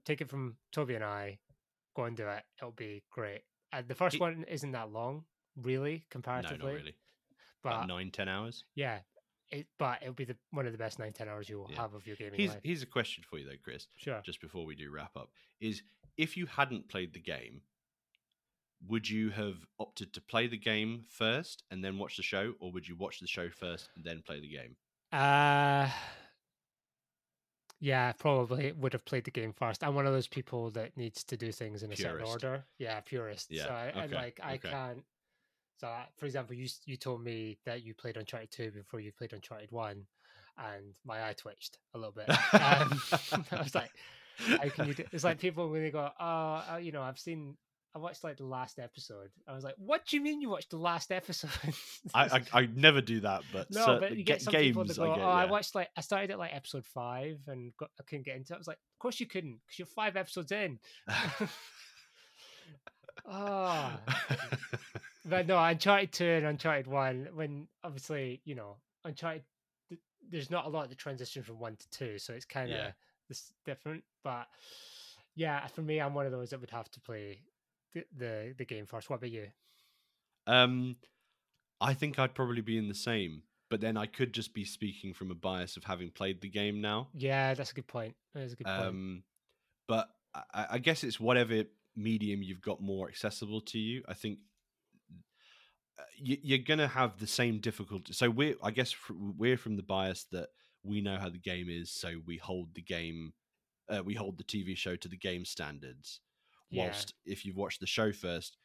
take it from Tobi and I. Go and do it. It'll be great. Uh, the first It- one isn't that long, really, comparatively. no not really But about nine ten hours yeah, it. But it'll be the one of the best nine ten hours you will Yeah. have of your gaming Here's, life. here's a question for you though, Chris. Sure. Just before we do wrap up, is if you hadn't played the game, would you have opted to play the game first and then watch the show, or would you watch the show first and then play the game? Uh yeah, probably would have played the game first. I'm one of those people that needs to do things in a certain order. Yeah, purist. Yeah, So I, and okay, like I okay. can't. So I, for example, you you told me that you played Uncharted two before you played Uncharted one, and my eye twitched a little bit. Um, I was like, how can you do? It's like people when they go, oh, uh, you know, I've seen. I watched like the last episode. I was like, "What do you mean you watched the last episode?" I, I I never do that, but No, but you get some people games that go, I get. "Oh, I watched like I started at like episode five and got, I couldn't get into it." I was like, "Of course you couldn't, because you're five episodes in." oh, but no, Uncharted two and Uncharted one. When obviously you know Uncharted, th- there's not a lot of the transition from one to two, so it's kind of Yeah. this different. But yeah, for me, I'm one of those that would have to play the the, the game first. What about you? um, I think I'd probably be in the same, but then I could just be speaking from a bias of having played the game now. Yeah, that's a good point. That's a good point. Um, but I, I guess it's whatever medium you've got more accessible to you. I think you're going to have the same difficulty. So we're, I guess, we're from the bias that we know how the game is, so we hold the game, uh, we hold the TV show to the game standards. Yeah. Whilst if you've watched the show first,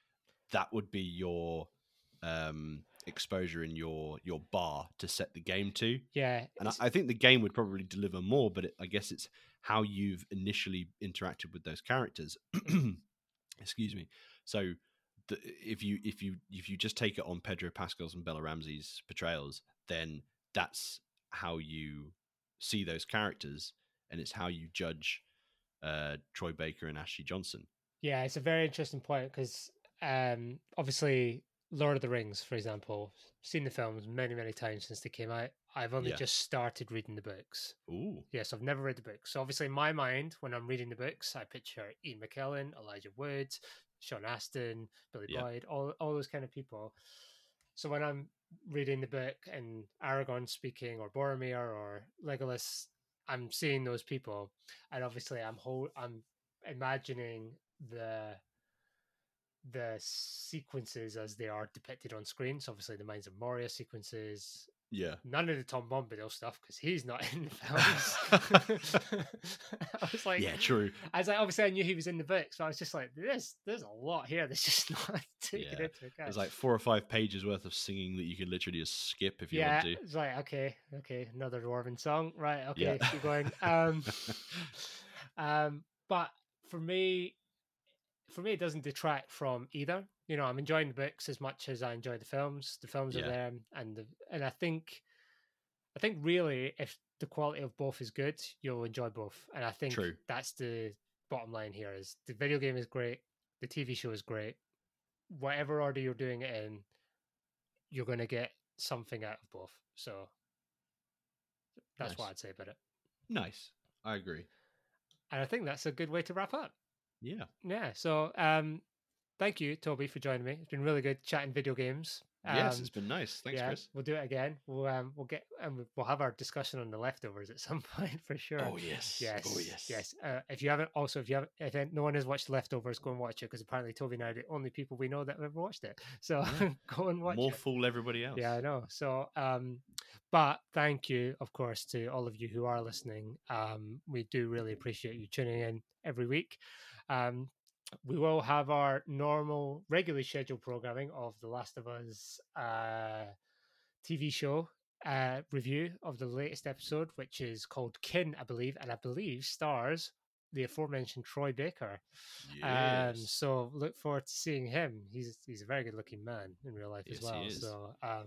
that would be your um, exposure in your your bar to set the game to. yeah, And I, I think the game would probably deliver more, but it, I guess it's how you've initially interacted with those characters. Excuse me. So the, if you if you if you just take it on Pedro Pascal's and Bella Ramsey's portrayals, then that's how you see those characters, and it's how you judge uh, Troy Baker and Ashley Johnson. Yeah, it's a very interesting point because um, obviously Lord of the Rings, for example, seen the films many, many times since they came out. I've only Yeah. just started reading the books. Ooh, Yes, I've never read the books. So obviously, in my mind, when I'm reading the books, I picture Ian McKellen, Elijah Wood, Sean Astin, Billy Yeah. Boyd, all all those kind of people. So when I'm reading the book and Aragorn speaking, or Boromir, or Legolas, I'm seeing those people, and obviously, I'm whole, I'm imagining the the sequences as they are depicted on screen. So obviously, the Mines of Moria sequences, Yeah. None of the Tom Bombadil stuff because he's not in the films. I was like, yeah, true. I was like, obviously I knew he was in the books, but I was just like, there's there's a lot here that's just not taken Yeah. into account. There's like four or five pages worth of singing that you can literally just skip if you yeah, want to. it's like okay, okay, another dwarven song, right? Okay, Yeah. keep going. Um, um, but for me, for me, it doesn't detract from either. You know, I'm enjoying the books as much as I enjoy the films. The films Yeah. are there, and the, and I think, I think really, if the quality of both is good, you'll enjoy both. And I think True. that's the bottom line here: is the video game is great, the TV show is great. Whatever order you're doing it in, you're going to get something out of both. So that's what I'd say about it. nice. I agree. And I think that's a good way to wrap up. Yeah. Yeah. So um thank you, Tobi, for joining me. It's been really good chatting video games. yes, Um, it's been nice. Thanks, yeah, Chris. We'll do it again. We'll um we'll get and we- we'll have our discussion on the leftovers at some point for sure. Oh yes. Yes. Oh yes. Yes. Uh, if you haven't, also if you haven't, if no one has watched Leftovers, go and watch it because apparently Tobi and I are the only people we know that have ever watched it. So Yeah. go and watch it. More it. fool everybody else. Yeah, I know. So, um, but thank you, of course, to all of you who are listening. Um, we do really appreciate you tuning in every week. Um, we will have our normal, regularly scheduled programming of The Last of Us uh, TV show uh, review of the latest episode, which is called Kin, I believe, and I believe stars the aforementioned Troy Baker. Um, Yes. so look forward to seeing him. He's he's a very good looking man in real life Yes, as well. So um,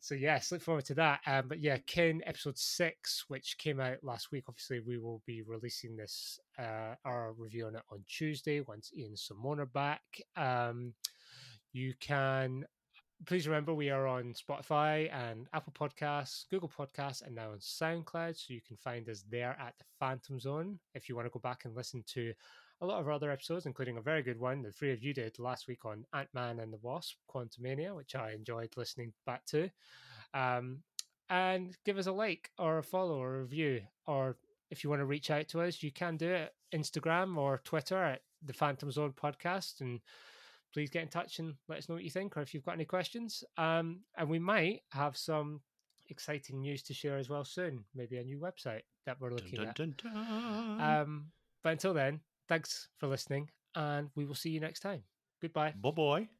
so yes, look forward to that. Um, but yeah, Kin episode six, which came out last week. Obviously, we will be releasing this uh, our review on it on Tuesday once Ian Simone are back. Um, you can please remember we are on Spotify and Apple Podcasts, Google Podcasts, and now on SoundCloud. So you can find us there at the Phantom Zone if you want to go back and listen to a lot of our other episodes, including a very good one the three of you did last week on Ant Man and the Wasp, Quantumania, which I enjoyed listening back to. Um, and give us a like or a follow or a review. Or if you want to reach out to us, you can do it Instagram or Twitter at the Phantom Zone Podcast. And please get in touch and let us know what you think or if you've got any questions. Um, and we might have some exciting news to share as well soon. Maybe a new website that we're looking dun, at. dun, dun. Um, but until then, thanks for listening, and we will see you next time. Goodbye. bye bye.